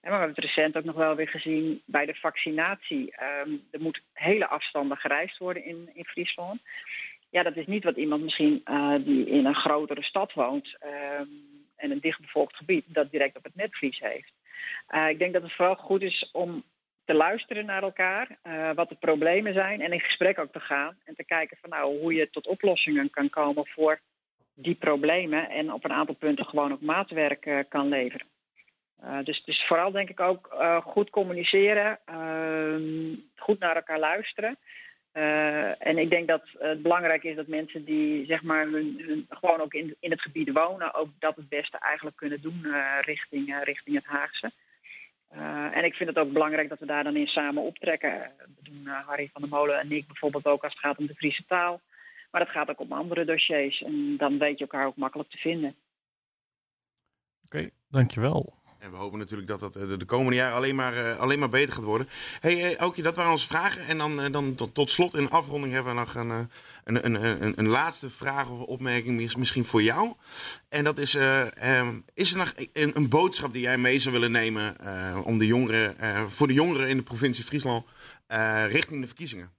En maar we hebben het recent ook nog wel weer gezien bij de vaccinatie. Um, er moet hele afstanden gereisd worden in, in Friesland. Ja, dat is niet wat iemand misschien die in een grotere stad woont um, en een dichtbevolkt gebied dat direct op het netvlies heeft. ik denk dat het vooral goed is om te luisteren naar elkaar, uh, wat de problemen zijn en in gesprek ook te gaan en te kijken van nou hoe je tot oplossingen kan komen voor die problemen en op een aantal punten gewoon ook maatwerk uh, kan leveren. Eh, dus, dus vooral denk ik ook eh, goed communiceren, ehm, goed naar elkaar luisteren. Eh, en ik denk dat het belangrijk is dat mensen die zeg maar hun, gewoon ook in, in het gebied wonen, ook dat het beste eigenlijk kunnen doen eh, richting, eh, richting het Haagse. Eh, en ik vind het ook belangrijk dat we daar dan in samen optrekken. Dat doen eh, Harry van der Molen en ik bijvoorbeeld ook als het gaat om de Friese taal. Maar dat gaat ook om andere dossiers. En dan weet je elkaar ook makkelijk te vinden. Oké, dankjewel. En we hopen natuurlijk dat dat eh, de, de komende jaren alleen maar, eh, alleen maar beter gaat worden. hey, eh, Aukje, dat waren onze vragen. En dan, dan tot, slot in afronding hebben we nog een, een, een, een, laatste vraag of opmerking mis- misschien voor jou. En dat is, eh, ehm, is er nog een, een boodschap die jij mee zou willen nemen om de jongeren, voor de jongeren in de provincie Friesland richting de verkiezingen?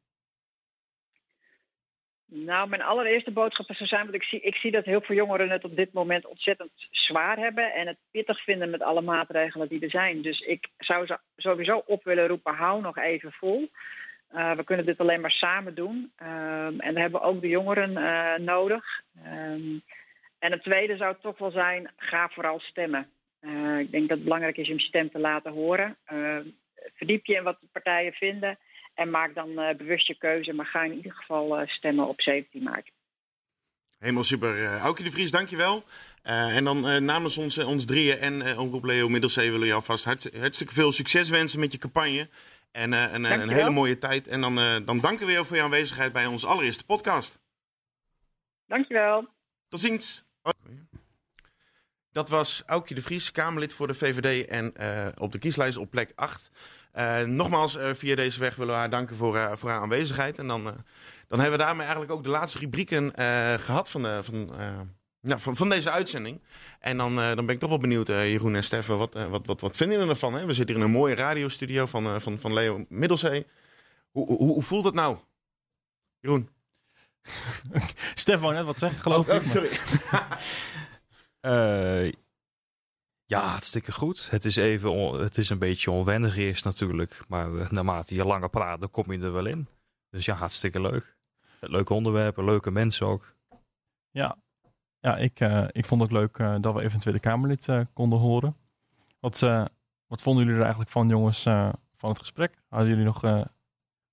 Nou, mijn allereerste boodschap zou zijn, want ik zie, ik zie dat heel veel jongeren het op dit moment ontzettend zwaar hebben en het pittig vinden met alle maatregelen die er zijn. Dus ik zou ze sowieso op willen roepen, hou nog even vol. Eh, we kunnen dit alleen maar samen doen. Ehm, en we hebben ook de jongeren eh, nodig. Ehm, en het tweede zou toch wel zijn, ga vooral stemmen. Eh, ik denk dat het belangrijk is om je stem te laten horen. Verdiep je in wat de partijen vinden. En maak dan eh, bewust je keuze, maar ga in ieder geval eh, stemmen op 17 maart. Helemaal super. Uh, Aukje de Vries, dankjewel. Uh, en dan uh, namens ons, ons drieën en uh, ook op Leo Middelzee willen we je alvast hart, hartstikke veel succes wensen met je campagne. En uh, een, een, hele mooie tijd. En dan, uh, dan danken we je voor je aanwezigheid bij onze allereerste podcast. Dankjewel. Tot ziens. Dat was Aukje de Vries, Kamerlid voor de VVD en uh, op de kieslijst op plek 8. Uh, nogmaals, uh, via deze weg willen we haar danken voor, uh, voor haar aanwezigheid. En dan, dan hebben we daarmee eigenlijk ook de laatste rubrieken gehad van, de, van, nou, van, van, deze uitzending. En dan, dan ben ik toch wel benieuwd, Jeroen en Steffen, wat, wat, wat, wat vinden jullie ervan? Hè? We zitten hier in een mooie radiostudio van, van, van Leo Middelzee. Hoe, hoe, hoe voelt het nou? Jeroen? Stefan, net wat zeggen, geloof oh, ik. Oh, sorry. uh, ja, hartstikke goed. Het is even, on, het is een beetje onwennig eerst natuurlijk. Maar uh, naarmate je langer praat, dan kom je er wel in. Dus ja, hartstikke leuk. Leuke onderwerpen, leuke mensen ook. Ja, ja ik, uh, ik vond het ook leuk dat we even een Tweede Kamerlid konden horen. Wat, wat vonden jullie er eigenlijk van, jongens, van het gesprek? Hadden jullie nog, wat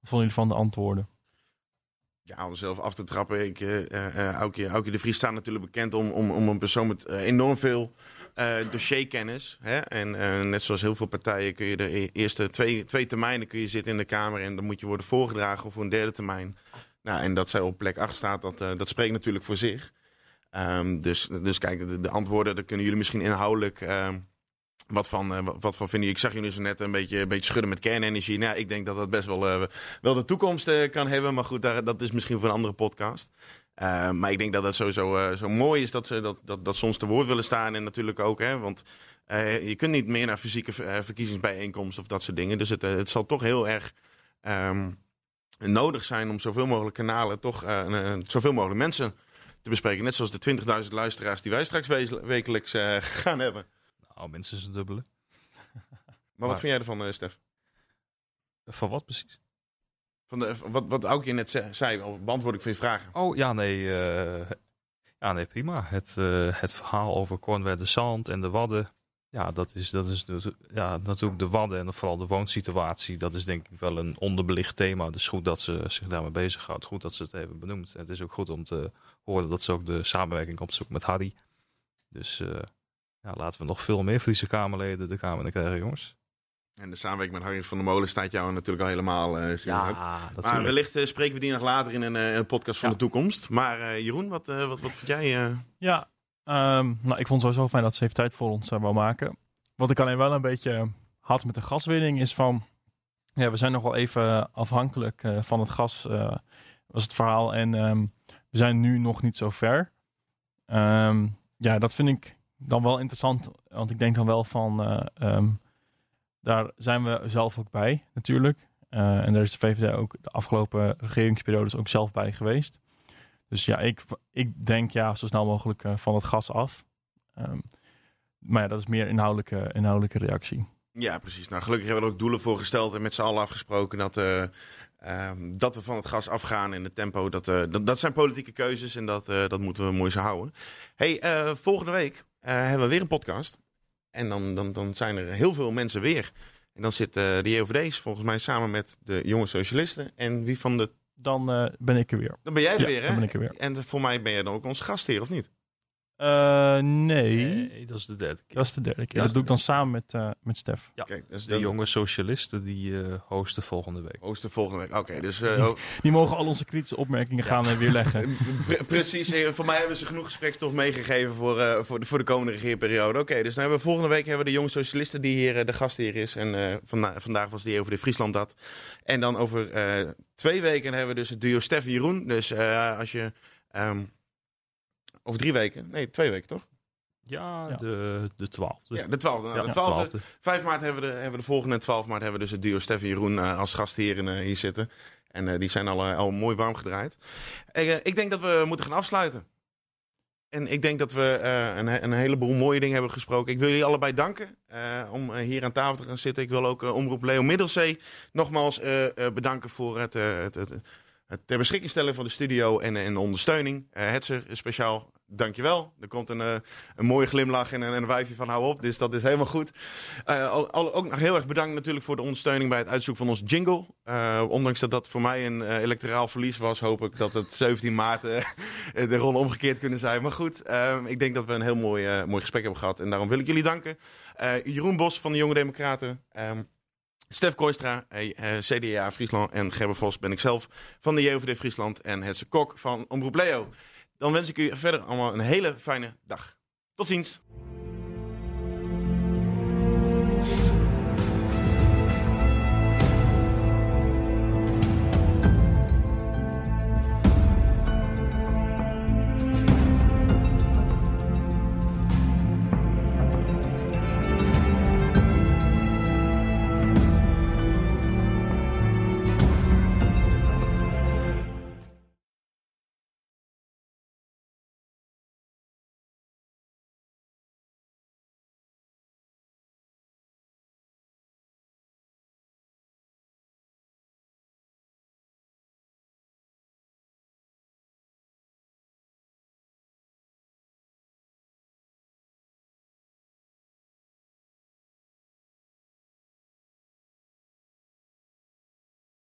vonden jullie van de antwoorden? Ja, om zelf af te trappen. Ik, uh, Aukje, Aukje de Vries staat natuurlijk bekend om, om, om een persoon met uh, enorm veel dossierkennis. Hè? En uh, net zoals heel veel partijen kun je de eerste twee, twee termijnen kun je zitten in de Kamer en dan moet je worden voorgedragen voor een derde termijn. Nou, en dat zij op plek 8 staat, dat, uh, dat spreekt natuurlijk voor zich. Um, dus, dus kijk, de, de, antwoorden, daar kunnen jullie misschien inhoudelijk uh, wat, van, uh, wat van vinden. Ik zag jullie zo net een beetje, een beetje schudden met kernenergie. Nou, ik denk dat dat best wel, wel de toekomst kan hebben. Maar goed, dat is misschien voor een andere podcast. Uh, maar ik denk dat het sowieso uh, zo mooi is dat ze dat, dat, dat soms te woord willen staan. En natuurlijk ook, hè, want uh, je kunt niet meer naar fysieke verkiezingsbijeenkomsten of dat soort dingen. Dus het, het zal toch heel erg um, nodig zijn om zoveel mogelijk kanalen, toch zoveel mogelijk mensen te bespreken. Net zoals de 20.000 luisteraars die wij straks wekelijks gaan hebben. Nou, mensen een dubbele. maar, maar wat vind jij ervan, Stef? Van wat precies? Van de, wat, wat Aukje net zei, beantwoord ik van je vragen. Oh ja, nee, uh, ja, nee prima. Het, uh, het verhaal over Cornwall de Zand en de Wadden. Ja, dat is, dat is dus, ja, natuurlijk de Wadden en vooral de woonsituatie. Dat is denk ik wel een onderbelicht thema. Dus goed dat ze zich daarmee bezighoudt. Goed dat ze het even benoemt. En het is ook goed om te horen dat ze ook de samenwerking opzoekt met Harry. Dus uh, ja, laten we nog veel meer Friese Kamerleden de Kamer krijgen, jongens. En de samenwerking met Harry van der Molen staat jou natuurlijk al helemaal uh, ja, dat Maar wellicht uh, spreken we die nog later in een, uh, een podcast van ja. de toekomst. Maar Jeroen, wat, wat, wat vind jij? Ja, um, nou, ik vond het sowieso fijn dat ze even tijd voor ons wou maken. Wat ik alleen wel een beetje had met de gaswinning is van... Ja, we zijn nog wel even afhankelijk van het gas, was het verhaal. En um, we zijn nu nog niet zo ver. Um, ja, dat vind ik dan wel interessant. Want ik denk dan wel van... Daar zijn we zelf ook bij, natuurlijk. Uh, en daar is de VVD ook de afgelopen regeringsperiodes ook zelf bij geweest. Dus ja, ik, ik denk ja, zo snel mogelijk uh, van het gas af. Um, maar ja, dat is meer inhoudelijke, inhoudelijke reactie. Ja, precies. Nou, gelukkig hebben we er ook doelen voor gesteld en met z'n allen afgesproken dat, uh, um, dat we van het gas afgaan in het tempo. Dat, dat, dat, zijn politieke keuzes en dat, dat moeten we mooi zo houden. hey, volgende week hebben we weer een podcast. En dan, dan, dan zijn er heel veel mensen weer. En dan zit eh, de JOVD's volgens mij samen met de jonge socialisten. En wie van de... Dan eh, ben ik er weer. Dan ben jij er Ja, weer, hè? dan ben ik er weer. En voor mij ben jij dan ook ons gastheer, of niet? Eh, nee, Nee, dat is de derde keer. dat is de derde keer. Dat doe ik dan samen met, eh, met Stef. Ja. Kijk, dus De jonge socialisten die eh, hosten volgende week. Oosten volgende week. Oké, dus... eh, oh, Die mogen al onze kritische opmerkingen gaan eh, weerleggen. Pre- Precies, voor mij hebben ze genoeg gesprekstof meegegeven voor, eh, voor, de, voor de komende regeerperiode. Oké, dus dan hebben we, volgende week hebben we de jonge socialisten die hier de gastheer is. En eh, vanda- vandaag was die over de Friesland dat. En dan over eh, twee weken hebben we dus het duo Stef en Jeroen. Dus eh, als je... ehm, over drie weken, nee, twee weken toch? Ja, Ja. de, de twaalfde. Ja, de twaalfde. Nou, Ja, de de twaalfde. twaalfde. 5 maart hebben we, de, hebben we de volgende en 12 maart hebben we dus het duo Stef en Jeroen eh, als gastheren eh, hier zitten. En eh, die zijn al, al mooi warm gedraaid. Eh, ik denk dat we moeten gaan afsluiten. En ik denk dat we eh, een, een heleboel mooie dingen hebben gesproken. Ik wil jullie allebei danken eh, om hier aan tafel te gaan zitten. Ik wil ook Omroep Leo Middelzee nogmaals eh, eh, bedanken voor het, eh, het, het, het ter beschikking stellen van de studio en, en de ondersteuning. Hetzer, speciaal dankjewel. Er komt een, eh, een mooie glimlach en een, en een wijfje van hou op. Dus dat is helemaal goed. Eh, ook nog heel erg bedankt natuurlijk voor de ondersteuning bij het uitzoeken van ons jingle. Eh, ondanks dat dat voor mij een electoraal verlies was, hoop ik dat het 17 maart de rollen omgekeerd kunnen zijn. Maar goed, ik denk dat we een heel mooi, mooi gesprek hebben gehad. En daarom wil ik jullie danken. Jeroen Bos van de Jonge Democraten. ehm, Stef Kooistra, CDA Friesland en Gerber Vos ben ik zelf van de JOVD Friesland en Hetze Kok van Omroep Leo. Dan wens ik u verder allemaal een hele fijne dag. Tot ziens.